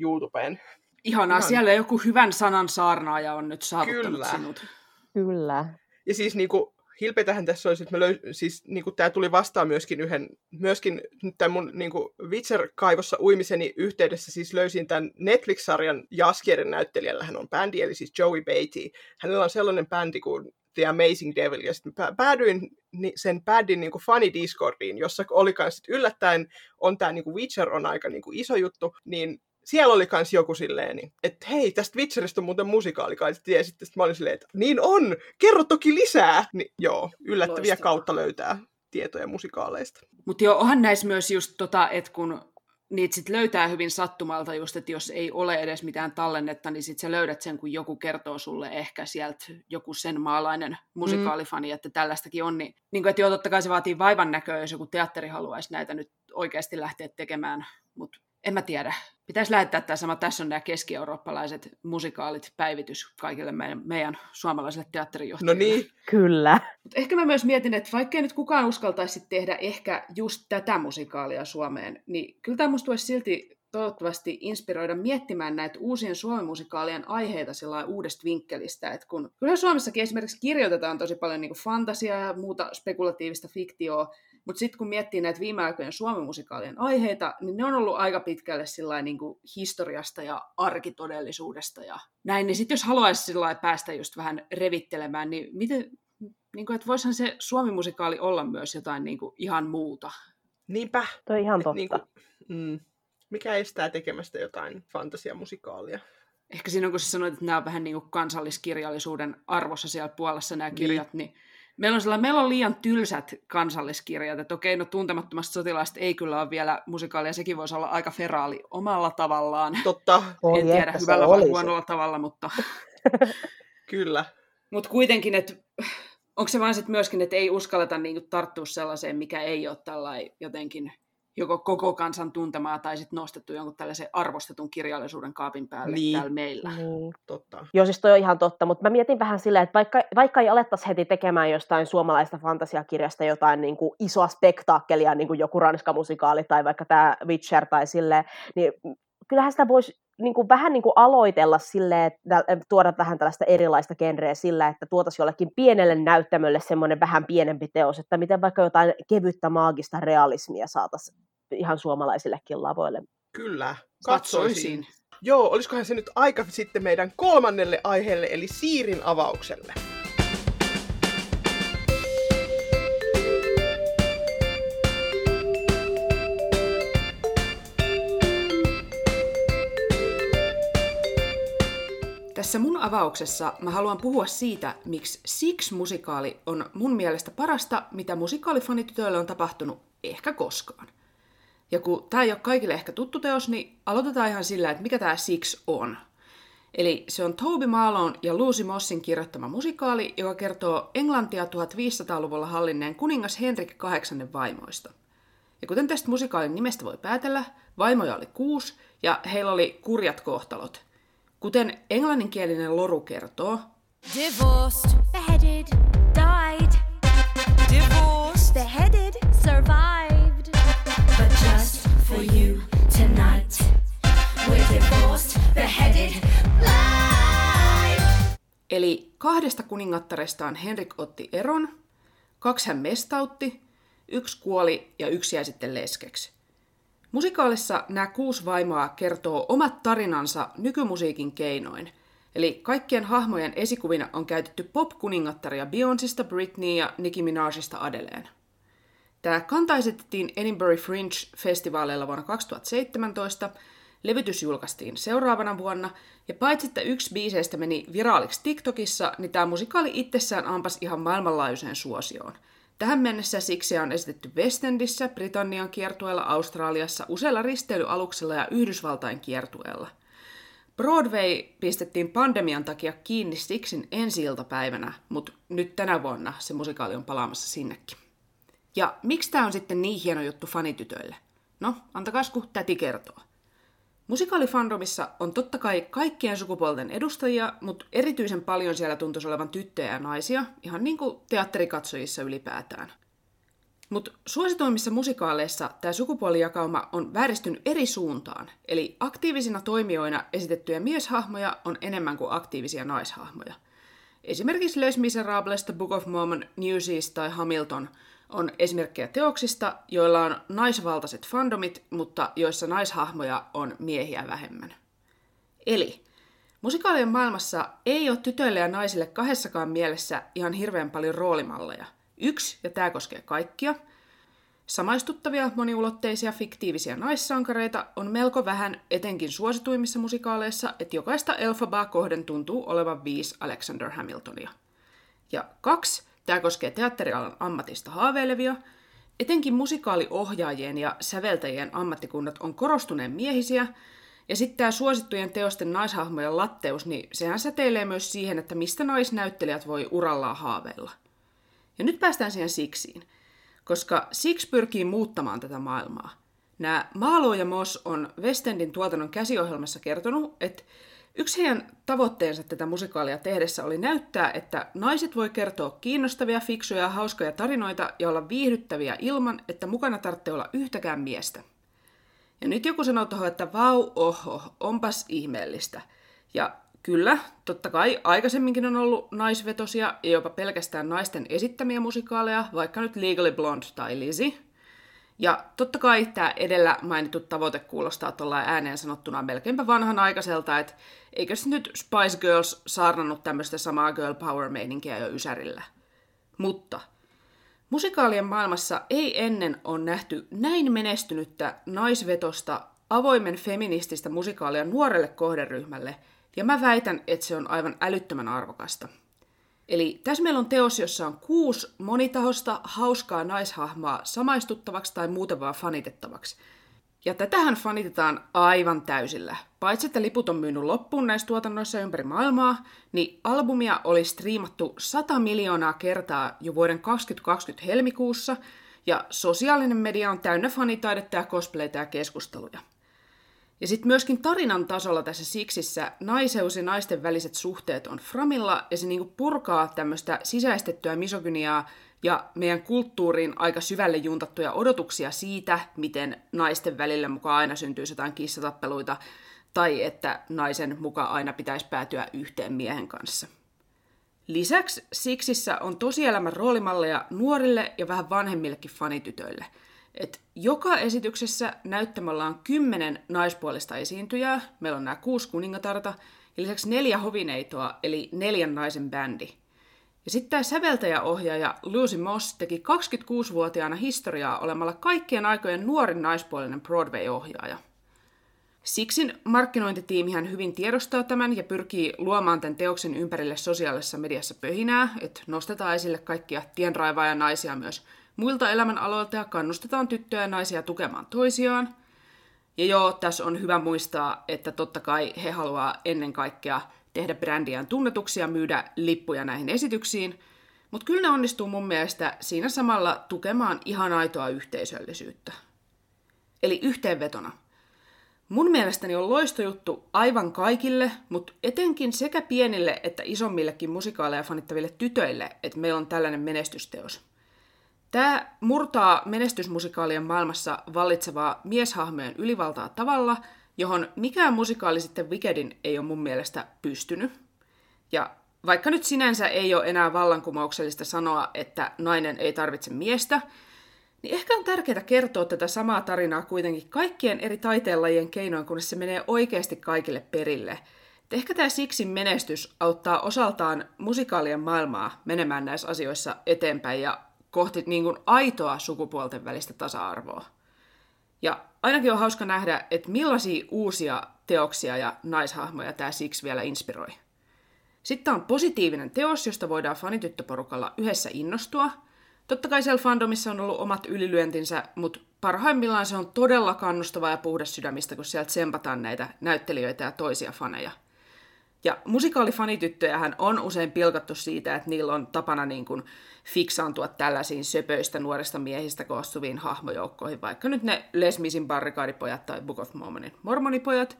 YouTubeen Ihanaa, Ihan... siellä joku hyvän sanan saarnaaja on nyt saavuttanut Kyllä. sinut. Kyllä. Ja siis niinku, hilpeitähän tässä olisi, että mä löy, siis niinku, tämä tuli vastaan myöskin yhden, myöskin tämän mun niinku, Witcher-kaivossa uimiseni yhteydessä siis löysin tämän Netflix-sarjan Jaskierin näyttelijällä, hän on bändi, eli siis Joey Beatty. Hänellä on sellainen bändi kuin The Amazing Devil, ja sitten päädyin sen bändin niin funny Discordiin, jossa oli kanssa yllättäen, on tämä niin Witcher on aika niin kuin iso juttu, niin siellä oli kans joku silleen, niin, että hei, tästä Witcherista on muuten musikaali, kai ja sitten mä olin silleen, että niin on, kerro toki lisää. Niin joo, yllättäviä Loistavaa. kautta löytää tietoja musikaaleista. Mutta joo, onhan näissä myös just tota, että kun niitä sit löytää hyvin sattumalta just, että jos ei ole edes mitään tallennetta, niin sit sä löydät sen, kun joku kertoo sulle ehkä sieltä joku sen maalainen musikaalifani, mm. että tällaistakin on. Niin, niin kuin, että joo, totta kai se vaatii vaivan näköä, jos joku teatteri haluaisi näitä nyt oikeasti lähteä tekemään, mutta en mä tiedä. Pitäisi lähettää tämä sama, tässä on nämä keski-eurooppalaiset musikaalit päivitys kaikille meidän, meidän suomalaisille teatterijohtajille. No niin. Kyllä. Mut ehkä mä myös mietin, että vaikka nyt kukaan uskaltaisi tehdä ehkä just tätä musikaalia Suomeen, niin kyllä tämä musta silti toivottavasti inspiroida miettimään näitä uusien suomen aiheita sillä uudesta vinkkelistä. että kun kyllä Suomessakin esimerkiksi kirjoitetaan tosi paljon niin fantasiaa ja muuta spekulatiivista fiktioa, mutta sitten kun miettii näitä viime aikojen suomen musikaalien aiheita, niin ne on ollut aika pitkälle niin kuin historiasta ja arkitodellisuudesta ja näin. Niin sitten jos haluaisi päästä just vähän revittelemään, niin miten, niin kuin, että voisihan se suomi-musikaali olla myös jotain niin kuin ihan muuta. Niinpä. Toi ihan totta. Niin kuin, mm, mikä estää tekemästä jotain fantasiamusikaalia? Ehkä siinä on, kun sä sanoit, että nämä on vähän niin kuin kansalliskirjallisuuden arvossa siellä puolessa nämä kirjat, niin, niin Meillä on, sellainen, meillä on liian tylsät kansalliskirjat, että okei, no tuntemattomasta sotilaasta ei kyllä ole vielä musikaalia, sekin voisi olla aika feraali omalla tavallaan. Totta. en tiedä hyvällä vai huonolla tavalla, mutta... kyllä. Mutta kuitenkin, että onko se vaan sitten myöskin, että ei uskalleta niinku tarttua sellaiseen, mikä ei ole tällainen jotenkin joko koko kansan tuntemaa tai sitten nostettu jonkun tällaisen arvostetun kirjallisuuden kaapin päälle niin. täällä meillä. Niin, totta. Joo, siis toi on ihan totta, mutta mä mietin vähän silleen, että vaikka, vaikka ei alettaisi heti tekemään jostain suomalaista fantasiakirjasta jotain niin kuin isoa spektaakkelia, niin kuin joku ranskamusikaali tai vaikka tämä Witcher tai silleen, niin kyllähän sitä voisi niin kuin vähän niin kuin aloitella silleen, että tuoda vähän tällaista erilaista genreä sillä, että tuotaisiin jollekin pienelle näyttämölle semmoinen vähän pienempi teos, että miten vaikka jotain kevyttä maagista realismia saataisiin ihan suomalaisillekin lavoille. Kyllä, katsoisin. Joo, olisikohan se nyt aika sitten meidän kolmannelle aiheelle, eli Siirin avaukselle. Tässä mun avauksessa mä haluan puhua siitä, miksi Six-musikaali on mun mielestä parasta, mitä musikaalifanitytöille on tapahtunut ehkä koskaan. Ja kun tää ei ole kaikille ehkä tuttu teos, niin aloitetaan ihan sillä, että mikä tämä Six on. Eli se on Toby Marlon ja Lucy Mossin kirjoittama musikaali, joka kertoo Englantia 1500-luvulla hallinneen kuningas Henrik VIII vaimoista. Ja kuten tästä musikaalin nimestä voi päätellä, vaimoja oli kuusi ja heillä oli kurjat kohtalot. Kuten englanninkielinen loru kertoo, Divorced, beheaded, died. Divorced, beheaded, survived. But just for you tonight, we're divorced, beheaded, live. Eli kahdesta kuningattarestaan Henrik otti eron, kaksi hän mestautti, yksi kuoli ja yksi jäi sitten leskeksi. Musikaalissa nämä kuusi vaimoa kertoo omat tarinansa nykymusiikin keinoin. Eli kaikkien hahmojen esikuvina on käytetty pop-kuningattaria Beyoncesta, Britney ja Nicki Minajista Adeleen. Tämä kanta esitettiin Edinburgh Fringe-festivaaleilla vuonna 2017, levytys julkaistiin seuraavana vuonna, ja paitsi että yksi biiseistä meni viraaliksi TikTokissa, niin tämä musikaali itsessään ampas ihan maailmanlaajuiseen suosioon. Tähän mennessä siksi on esitetty West Endissä, Britannian kiertueella, Australiassa, useilla risteilyaluksilla ja Yhdysvaltain kiertueella. Broadway pistettiin pandemian takia kiinni Sixin ensi iltapäivänä, mutta nyt tänä vuonna se musikaali on palaamassa sinnekin. Ja miksi tämä on sitten niin hieno juttu fanitytöille? No, antakas kun täti kertoo. Musikaalifandromissa on totta kai kaikkien sukupuolten edustajia, mutta erityisen paljon siellä tuntuisi olevan tyttöjä ja naisia, ihan niin kuin teatterikatsojissa ylipäätään. Mutta suosituimmissa musikaaleissa tämä sukupuolijakauma on vääristynyt eri suuntaan, eli aktiivisina toimijoina esitettyjä mieshahmoja on enemmän kuin aktiivisia naishahmoja. Esimerkiksi Les Miserables, The Book of Mormon, Newsies tai Hamilton on esimerkkejä teoksista, joilla on naisvaltaiset fandomit, mutta joissa naishahmoja on miehiä vähemmän. Eli musikaalien maailmassa ei ole tytöille ja naisille kahdessakaan mielessä ihan hirveän paljon roolimalleja. Yksi, ja tämä koskee kaikkia, Samaistuttavia, moniulotteisia, fiktiivisiä naissankareita on melko vähän etenkin suosituimmissa musikaaleissa, että jokaista Elfabaa kohden tuntuu olevan viisi Alexander Hamiltonia. Ja kaksi, tämä koskee teatterialan ammatista haaveilevia, etenkin musikaaliohjaajien ja säveltäjien ammattikunnat on korostuneen miehisiä, ja sitten tämä suosittujen teosten naishahmojen latteus, niin sehän säteilee myös siihen, että mistä naisnäyttelijät voi urallaan haaveilla. Ja nyt päästään siihen siksiin – koska Six pyrkii muuttamaan tätä maailmaa. Nämä Maalo ja Moss on Westendin tuotannon käsiohjelmassa kertonut, että yksi heidän tavoitteensa tätä musikaalia tehdessä oli näyttää, että naiset voi kertoa kiinnostavia, fiksuja ja hauskoja tarinoita ja olla viihdyttäviä ilman, että mukana tarvitsee olla yhtäkään miestä. Ja nyt joku sanoo tuohon, että vau, oho, onpas ihmeellistä. Ja Kyllä, totta kai aikaisemminkin on ollut naisvetosia ja jopa pelkästään naisten esittämiä musikaaleja, vaikka nyt Legally Blonde tai Lizzie. Ja totta kai tämä edellä mainittu tavoite kuulostaa tuolla ääneen sanottuna melkeinpä vanhanaikaiselta, että eikö se nyt Spice Girls saarnannut tämmöistä samaa girl power meininkiä jo Ysärillä. Mutta musikaalien maailmassa ei ennen ole nähty näin menestynyttä naisvetosta avoimen feminististä musikaalia nuorelle kohderyhmälle – ja mä väitän, että se on aivan älyttömän arvokasta. Eli tässä meillä on teos, jossa on kuusi monitahosta, hauskaa naishahmoa samaistuttavaksi tai muuten vaan fanitettavaksi. Ja tätähän fanitetaan aivan täysillä. Paitsi että liput on myynyt loppuun näissä tuotannoissa ympäri maailmaa, niin albumia oli striimattu 100 miljoonaa kertaa jo vuoden 2020 helmikuussa, ja sosiaalinen media on täynnä fanitaidetta ja cosplayta ja keskusteluja. Ja sitten myöskin tarinan tasolla tässä Siksissä naiseus ja naisten väliset suhteet on framilla, ja se niinku purkaa tämmöistä sisäistettyä misogyniaa ja meidän kulttuuriin aika syvälle juntattuja odotuksia siitä, miten naisten välillä mukaan aina syntyy jotain kissatappeluita, tai että naisen mukaan aina pitäisi päätyä yhteen miehen kanssa. Lisäksi Siksissä on tosielämän roolimalleja nuorille ja vähän vanhemmillekin fanitytöille – et joka esityksessä näyttämällä on kymmenen naispuolista esiintyjää, meillä on nämä kuusi kuningatarta, ja lisäksi neljä hovineitoa, eli neljän naisen bändi. Ja sitten tämä säveltäjäohjaaja Lucy Moss teki 26-vuotiaana historiaa olemalla kaikkien aikojen nuorin naispuolinen Broadway-ohjaaja. Siksin markkinointitiimihän hyvin tiedostaa tämän ja pyrkii luomaan tämän teoksen ympärille sosiaalisessa mediassa pöhinää, että nostetaan esille kaikkia tienraivaaja naisia myös muilta elämänaloilta ja kannustetaan tyttöjä ja naisia tukemaan toisiaan. Ja joo, tässä on hyvä muistaa, että totta kai he haluaa ennen kaikkea tehdä brändiään tunnetuksia myydä lippuja näihin esityksiin, mutta kyllä ne onnistuu mun mielestä siinä samalla tukemaan ihan aitoa yhteisöllisyyttä. Eli yhteenvetona. Mun mielestäni on loistojuttu aivan kaikille, mutta etenkin sekä pienille että isommillekin musikaaleja fanittaville tytöille, että meillä on tällainen menestysteos. Tämä murtaa menestysmusikaalien maailmassa vallitsevaa mieshahmojen ylivaltaa tavalla, johon mikään musikaali sitten Wickedin ei ole mun mielestä pystynyt. Ja vaikka nyt sinänsä ei ole enää vallankumouksellista sanoa, että nainen ei tarvitse miestä, niin ehkä on tärkeää kertoa tätä samaa tarinaa kuitenkin kaikkien eri taiteenlajien keinoin, kunnes se menee oikeasti kaikille perille. Et ehkä tämä Siksin menestys auttaa osaltaan musikaalien maailmaa menemään näissä asioissa eteenpäin ja kohti niin kuin aitoa sukupuolten välistä tasa-arvoa. Ja ainakin on hauska nähdä, että millaisia uusia teoksia ja naishahmoja tämä Six vielä inspiroi. Sitten on positiivinen teos, josta voidaan fanityttöporukalla yhdessä innostua. Totta kai siellä fandomissa on ollut omat ylilyöntinsä, mutta parhaimmillaan se on todella kannustava ja puhdas sydämistä, kun sieltä sempataan näitä näyttelijöitä ja toisia faneja. Ja musikaalifanityttöjähän on usein pilkattu siitä, että niillä on tapana niin kuin fiksaantua tällaisiin söpöistä nuorista miehistä koostuviin hahmojoukkoihin, vaikka nyt ne Les Misin barrikaadipojat tai Book of Mormonin mormonipojat.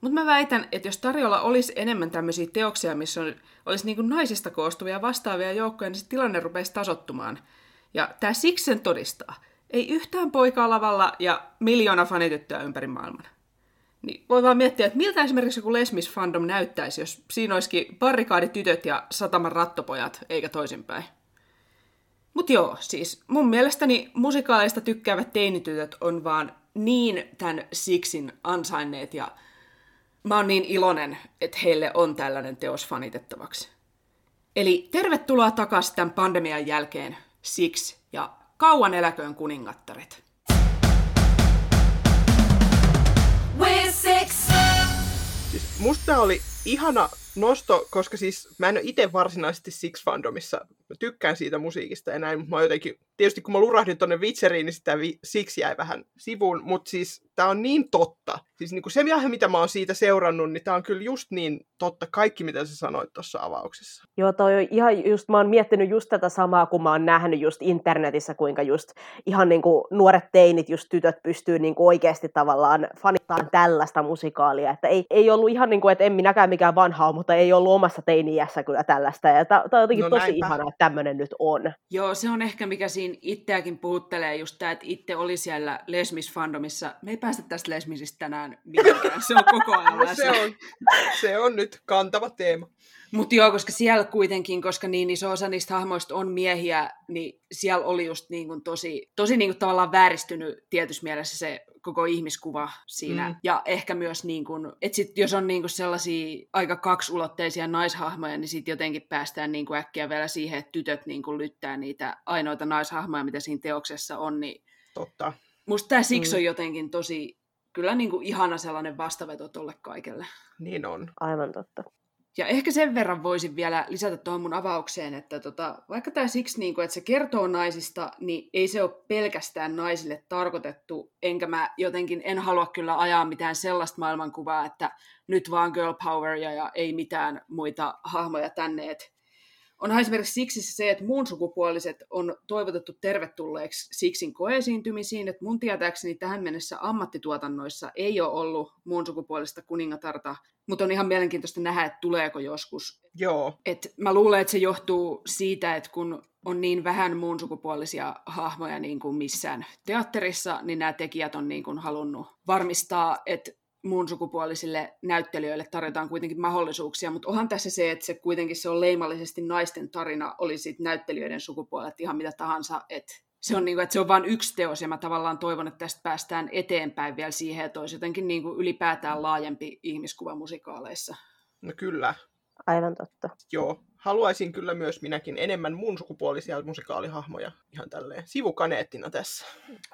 Mutta mä väitän, että jos tarjolla olisi enemmän tämmöisiä teoksia, missä olisi niin kuin naisista koostuvia vastaavia joukkoja, niin se tilanne rupeisi tasottumaan. Ja tämä Sixen todistaa. Ei yhtään poikaa lavalla ja miljoona fanityttöä ympäri maailman. Niin voi vaan miettiä, että miltä esimerkiksi joku Lesmis fandom näyttäisi, jos siinä olisikin barrikaaditytöt ja sataman rattopojat, eikä toisinpäin. Mut joo, siis mun mielestäni musikaaleista tykkäävät teinitytöt on vaan niin tämän Sixin ansainneet ja mä oon niin iloinen, että heille on tällainen teos fanitettavaksi. Eli tervetuloa takaisin tämän pandemian jälkeen Six ja kauan eläköön kuningattaret. Siis musta oli ihana nosto, koska siis mä en ole itse varsinaisesti Six Fandomissa. Mä tykkään siitä musiikista ja näin, mutta mä jotenkin, tietysti kun mä lurahdin tonne Witcheriin, niin sitä vi- Six jäi vähän sivuun, mutta siis tää on niin totta. Siis niinku se, mitä mä oon siitä seurannut, niin tää on kyllä just niin totta kaikki, mitä sä sanoit tuossa avauksessa. Joo, toi on ihan just, mä oon miettinyt just tätä samaa, kun mä oon nähnyt just internetissä, kuinka just ihan niin kuin nuoret teinit, just tytöt pystyy niin kuin oikeasti tavallaan fanittaan tällaista musikaalia, että ei, ei ollut ihan niin kuin, että en minäkään mikään vanha ole, mutta ei ollut omassa teini-iässä kyllä tällaista, ja tämä on jotenkin No tosi näinpä. Tämmöinen nyt on. Joo, se on ehkä mikä siinä itseäkin puhuttelee, just tämä, että itse oli siellä Lesmis fandomissa. Me ei päästä tästä Lesmisistä tänään mihinkään, se on koko ajan No läsnä. se on, se on nyt kantava teema. Mutta joo, koska siellä kuitenkin, koska niin iso osa niistä hahmoista on miehiä, niin siellä oli just niin kuin tosi, tosi niin kuin tavallaan vääristynyt tietyssä mielessä se koko ihmiskuva siinä. Mm. Ja ehkä myös, niin kuin, että sit jos on niin kuin sellaisia aika kaksulotteisia naishahmoja, niin sitten jotenkin päästään niin kuin äkkiä vielä siihen, että tytöt niin kuin lyttää niitä ainoita naishahmoja, mitä siinä teoksessa on. Niin Totta. musta tämä Six Mm. on jotenkin tosi, kyllä niin kuin ihana sellainen vastaveto tolle kaikelle. Niin on. Aivan totta. Ja ehkä sen verran voisin vielä lisätä tuohon mun avaukseen, että tota, vaikka tämä siksi, niin kun, että se kertoo naisista, niin ei se ole pelkästään naisille tarkoitettu, enkä mä jotenkin en halua kyllä ajaa mitään sellaista maailmankuvaa, että nyt vaan girl power ja, ja ei mitään muita hahmoja tänne. Et onhan esimerkiksi siksi se, että muun sukupuoliset on toivotettu tervetulleeksi Sixin koeesiintymisiin, että mun tietääkseni tähän mennessä ammattituotannoissa ei ole ollut muun sukupuolista kuningatarta, mutta on ihan mielenkiintoista nähdä, että tuleeko joskus. Joo. Et mä luulen, että se johtuu siitä, että kun on niin vähän muun sukupuolisia hahmoja niin kuin missään teatterissa, niin nämä tekijät on niin kuin halunnut varmistaa, että muun sukupuolisille näyttelijöille tarjotaan kuitenkin mahdollisuuksia, mutta onhan tässä se, että se kuitenkin se on leimallisesti naisten tarina, oli sitten näyttelijöiden sukupuolet ihan mitä tahansa, että se on, niin kuin, että se on vain yksi teos, ja mä tavallaan toivon, että tästä päästään eteenpäin vielä siihen, että olisi jotenkin niin kuin ylipäätään laajempi ihmiskuva musikaaleissa. No kyllä. Aivan totta. Joo. Haluaisin kyllä myös minäkin enemmän mun sukupuolisia musikaalihahmoja ihan tälleen sivukaneettina tässä.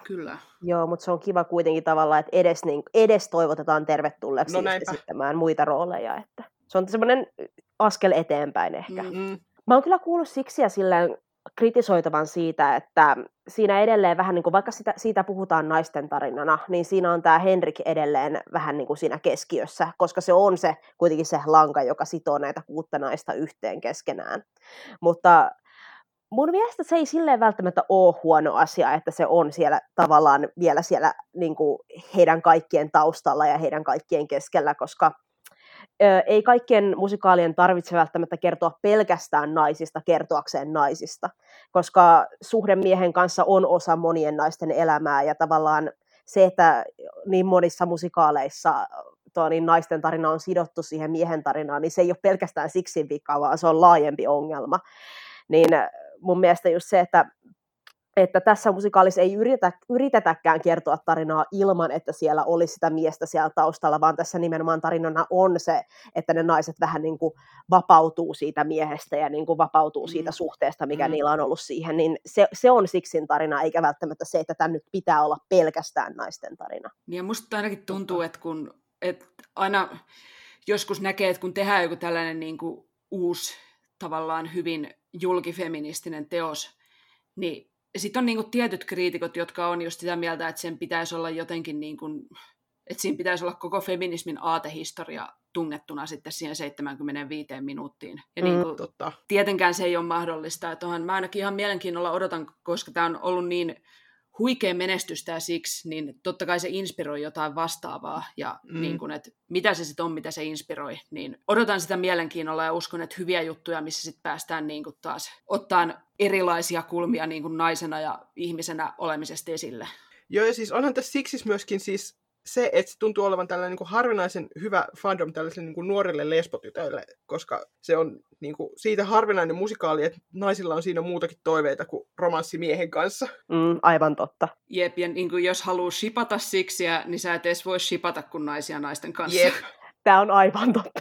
Kyllä. Joo, mutta se on kiva kuitenkin tavallaan, että edes, niin, edes toivotetaan tervetulleeksi No esittämään muita rooleja. Että se on semmoinen askel eteenpäin ehkä. Mm. Mm. Mä oon kyllä kuullut siksi ja silleen kritisoitavan siitä, että siinä edelleen vähän, niin kuin, vaikka sitä, siitä puhutaan naisten tarinana, niin siinä on tämä Henrik edelleen vähän niin kuin siinä keskiössä, koska se on se kuitenkin se lanka, joka sitoo näitä kuutta naista yhteen keskenään. Mutta mun mielestä se ei silleen välttämättä ole huono asia, että se on siellä tavallaan vielä siellä niin kuin heidän kaikkien taustalla ja heidän kaikkien keskellä, koska ei kaikkien musikaalien tarvitse välttämättä kertoa pelkästään naisista kertoakseen naisista, koska suhde miehen kanssa on osa monien naisten elämää ja tavallaan se, että niin monissa musikaaleissa tuo, niin naisten tarina on sidottu siihen miehen tarinaan, niin se ei ole pelkästään siksi vika, vaan se on laajempi ongelma. Niin mun mielestä just se, että että tässä musikaalissa ei yritä, yritetäkään kertoa tarinaa ilman, että siellä olisi sitä miestä siellä taustalla, vaan tässä nimenomaan tarinana on se, että ne naiset vähän niin kuin vapautuu siitä miehestä ja niin kuin vapautuu siitä Mm. suhteesta, mikä Mm. niillä on ollut siihen, niin se, se on Siksin tarina, eikä välttämättä se, että tämä nyt pitää olla pelkästään naisten tarina. Ja musta ainakin tuntuu, että kun että aina joskus näkee, että kun tehdään joku tällainen niin kuin uusi tavallaan hyvin julkifeministinen teos, niin sitten on niin kuin tietyt kriitikot, jotka on just sitä mieltä, että sen pitäisi olla jotenkin niin kuin, että siinä pitäisi olla koko feminismin aatehistoria tungettuna sitten siihen 75 minuuttiin. Ja Mm. niin kuin, Totta. tietenkään se ei ole mahdollista. Että onhan, mä ainakin ihan mielenkiinnolla odotan, koska tämä on ollut niin huikea menestys tää siksi, niin totta kai se inspiroi jotain vastaavaa. Ja Mm. niin kun, että mitä se sitten on, mitä se inspiroi. Niin odotan sitä mielenkiinnolla ja uskon, että hyviä juttuja, missä sitten päästään niin kuin taas ottaan erilaisia kulmia niin kuin naisena ja ihmisenä olemisesta esille. Joo, ja siis onhan tässä siksi myöskin siis se, että se tuntuu olevan tällainen niin kuin harvinaisen hyvä fandom tällaisille niin kuin nuorille lesbotytöille, koska se on niin kuin siitä harvinainen musikaali, että naisilla on siinä muutakin toiveita kuin romanssi miehen kanssa. Mm, aivan totta. Jep, ja niin kuin jos haluaa shipata siksiä, niin sä et edes voi shipata kuin naisia naisten kanssa. Jep. Tämä on aivan totta.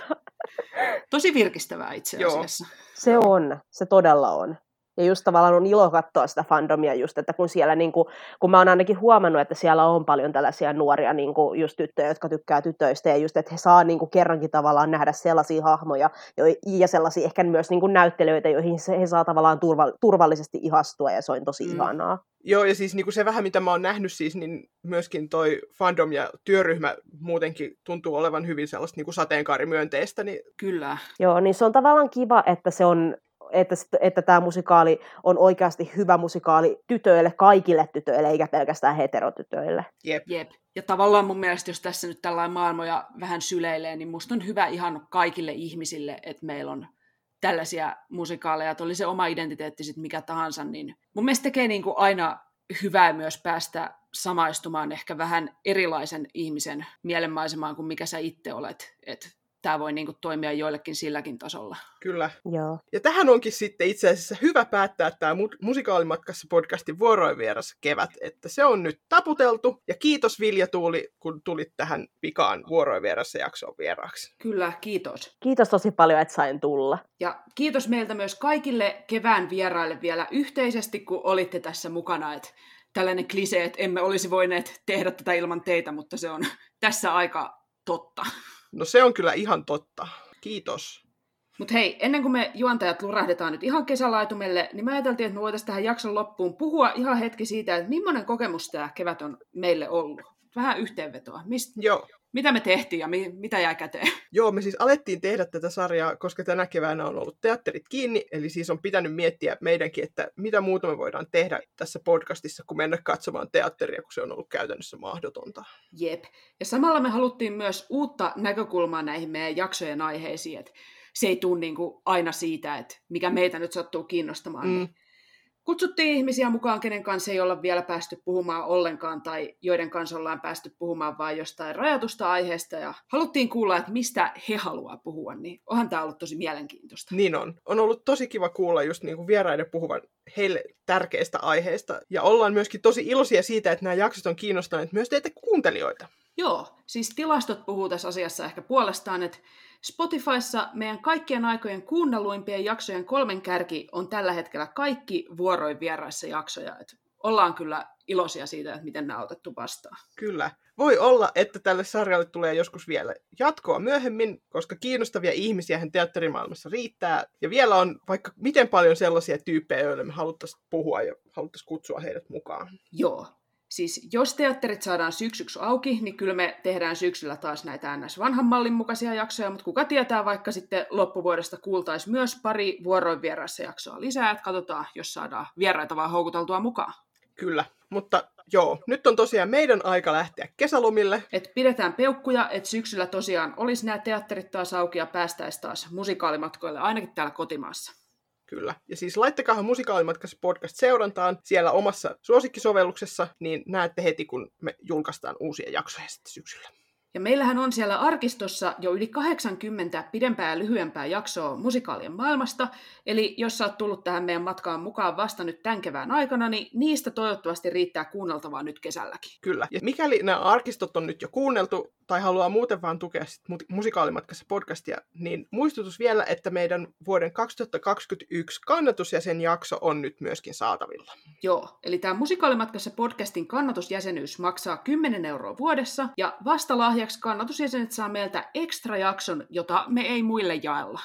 Tosi virkistävää itse Joo. asiassa. Se on, se todella on. Ja just tavallaan on ilo katsoa sitä fandomia just, että kun siellä, niin kuin, kun mä oon ainakin huomannut, että siellä on paljon tällaisia nuoria niin kuin just tyttöjä, jotka tykkää tytöistä, ja just, että he saa niin kuin kerrankin tavallaan nähdä sellaisia hahmoja, jo, ja sellaisia ehkä myös niin kuin näyttelijöitä, joihin se- he saa tavallaan turva, turvallisesti ihastua, ja se on tosi mm. ihanaa. Joo, ja siis niin kuin se vähän, mitä mä oon nähnyt siis, niin myöskin toi fandom ja työryhmä muutenkin tuntuu olevan hyvin sellaista niin kuin sateenkaarimyönteistä, niin Kyllä. Joo, niin se on tavallaan kiva, että se on että, että tämä musikaali on oikeasti hyvä musikaali tytöille, kaikille tytöille, eikä pelkästään heterotytöille. jep. Jep. Ja tavallaan mun mielestä, jos tässä nyt tällainen maailmoja vähän syleilee, niin musta on hyvä ihan kaikille ihmisille, että meillä on tällaisia musikaaleja, että oli se oma identiteetti sitten mikä tahansa, niin mun mielestä tekee niin kuin aina hyvää myös päästä samaistumaan ehkä vähän erilaisen ihmisen mielenmaisemaan kuin mikä sä itse olet. Että tämä voi niin kuin toimia joillekin silläkin tasolla. Kyllä. Joo. Ja tähän onkin sitten itse asiassa hyvä päättää tämä Musikaalimatkassa podcastin vuoroin vieras kevät, että se on nyt taputeltu. Ja kiitos Vilja Tuuli, kun tulit tähän pikaan vuoroin vierassa jaksoon vieraaksi. Kyllä, kiitos. Kiitos tosi paljon, että sain tulla. Ja kiitos meiltä myös kaikille kevään vieraille vielä yhteisesti, kun olitte tässä mukana. Että tällainen klise, että emme olisi voineet tehdä tätä ilman teitä, mutta se on tässä aika totta. No se on kyllä ihan totta. Kiitos. Mutta hei, ennen kuin me juontajat lurahdetaan nyt ihan kesälaitumelle, niin me ajateltiin, että me voitaisiin tähän jakson loppuun puhua ihan hetki siitä, että millainen kokemus tämä kevät on meille ollut. Vähän yhteenvetoa. Mist, Joo. Mitä me tehtiin ja mi, mitä jäi käteen? Joo, me siis alettiin tehdä tätä sarjaa, koska tänä keväänä on ollut teatterit kiinni, eli siis on pitänyt miettiä meidänkin, että mitä muuta me voidaan tehdä tässä podcastissa, kun mennä katsomaan teatteria, kun se on ollut käytännössä mahdotonta. Jep. Ja samalla me haluttiin myös uutta näkökulmaa näihin meidän jaksojen aiheisiin, että se ei tule niin kuin aina siitä, että mikä meitä nyt sattuu kiinnostamaan. Mm. Mm. Kutsuttiin ihmisiä mukaan, kenen kanssa ei olla vielä päästy puhumaan ollenkaan tai joiden kanssa ollaan päästy puhumaan vain jostain rajatusta aiheesta ja haluttiin kuulla, että mistä he haluaa puhua, niin onhan tämä ollut tosi mielenkiintoista. Niin on. On ollut tosi kiva kuulla just niin kuin vieraiden puhuvan heille tärkeistä aiheista. Ja ollaan myöskin tosi iloisia siitä, että nämä jaksot on kiinnostaneet myös teitä kuuntelijoita. Joo, siis tilastot puhuu tässä asiassa ehkä puolestaan, että Spotifyssa meidän kaikkien aikojen kuunnelluimpien jaksojen kolmen kärki on tällä hetkellä kaikki vuoroin vieraissa jaksoja. Et ollaan kyllä iloisia siitä, että miten nämä on otettu vastaan. Kyllä. Voi olla, että tälle sarjalle tulee joskus vielä jatkoa myöhemmin, koska kiinnostavia ihmisiä teatterimaailmassa riittää. Ja vielä on vaikka miten paljon sellaisia tyyppejä, joille me haluttaisiin puhua ja haluttaisiin kutsua heidät mukaan. Joo. Siis jos teatterit saadaan syksyksi auki, niin kyllä me tehdään syksyllä taas näitä NS vanhan mallin mukaisia jaksoja, mutta kuka tietää, vaikka sitten loppuvuodesta kuultaisi myös pari vuoroin vieraissa jaksoa lisää, että katsotaan, jos saadaan vieraita vaan houkuteltua mukaan. Kyllä, mutta joo, nyt on tosiaan meidän aika lähteä kesälomille. Et pidetään peukkuja, että syksyllä tosiaan olisi nämä teatterit taas auki ja päästäisiin taas musikaalimatkoille, ainakin täällä kotimaassa. Kyllä. Ja siis laittakaa musikaalimatkassa podcast seurantaan siellä omassa suosikkisovelluksessa, niin näette heti, kun me julkaistaan uusia jaksoja sitten syksyllä. Ja meillähän on siellä arkistossa jo yli 80 pidempää ja lyhyempää jaksoa musikaalien maailmasta, eli jos sä oot tullut tähän meidän matkaan mukaan vasta nyt tämän kevään aikana, niin niistä toivottavasti riittää kuunneltavaa nyt kesälläkin. Kyllä. Ja mikäli nämä arkistot on nyt jo kuunneltu tai haluaa muuten vaan tukea sit musikaalimatkassa podcastia, niin muistutus vielä, että meidän vuoden 2021 kannatusjäsen jakso on nyt myöskin saatavilla. Joo, eli tämä musikaalimatkassa podcastin kannatusjäsenyys maksaa 10 euroa vuodessa, ja vasta lahjaksi kannatusjäsenet saa meiltä ekstra jakson, jota me ei muille jaella.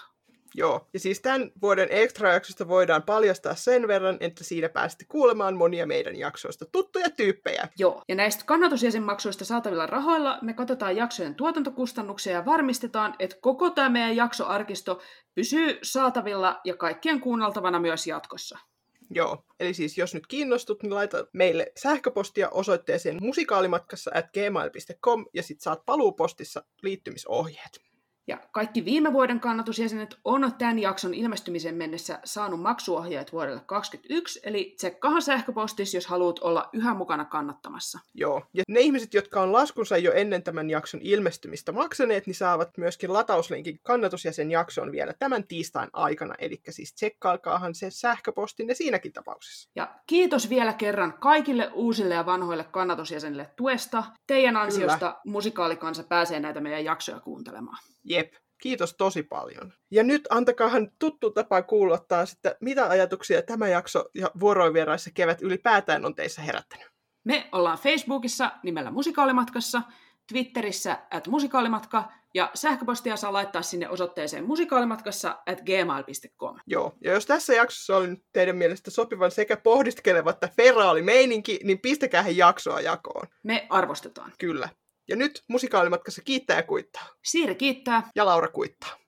Joo, ja siis tämän vuoden extra-jaksosta voidaan paljastaa sen verran, että siinä pääsette kuulemaan monia meidän jaksoista tuttuja tyyppejä. Joo, ja näistä kannatusjäsenmaksuista saatavilla rahoilla me katsotaan jaksojen tuotantokustannuksia ja varmistetaan, että koko tämä meidän jaksoarkisto pysyy saatavilla ja kaikkien kuunneltavana myös jatkossa. Joo, eli siis jos nyt kiinnostut, niin laita meille sähköpostia osoitteeseen musikaalimatkassa at gmail.com ja sit saat paluupostissa liittymisohjeet. Ja kaikki viime vuoden kannatusjäsenet on tämän jakson ilmestymisen mennessä saanut maksuohjeet vuodelle 2021, eli tsekkaahan sähköpostissa, jos haluat olla yhä mukana kannattamassa. Joo, ja ne ihmiset, jotka on laskunsa jo ennen tämän jakson ilmestymistä maksaneet, niin saavat myöskin latauslinkin kannatusjäsen jaksoon vielä tämän tiistain aikana, eli siis tsekkailkaahan se sähköpostinne siinäkin tapauksessa. Ja kiitos vielä kerran kaikille uusille ja vanhoille kannatusjäsenille tuesta. Teidän ansiosta Kyllä. musikaalikansa pääsee näitä meidän jaksoja kuuntelemaan. Jep, kiitos tosi paljon. Ja nyt antakaahan tuttu tapa kuulla taas, että mitä ajatuksia tämä jakso ja vuoroinvieraissa kevät ylipäätään on teissä herättänyt. Me ollaan Facebookissa nimellä Musikaalimatkassa, Twitterissä at musikaalimatka ja sähköpostia saa laittaa sinne osoitteeseen musikaalimatkassa at gmail.com. Joo, ja jos tässä jaksossa oli teidän mielestä sopivan sekä pohdiskeleva että feraali meininki, niin pistäkää he jaksoa jakoon. Me arvostetaan. Kyllä. Ja nyt musikaalimatkassa kiittää ja kuittaa. Siiri kiittää. Ja Laura kuittaa.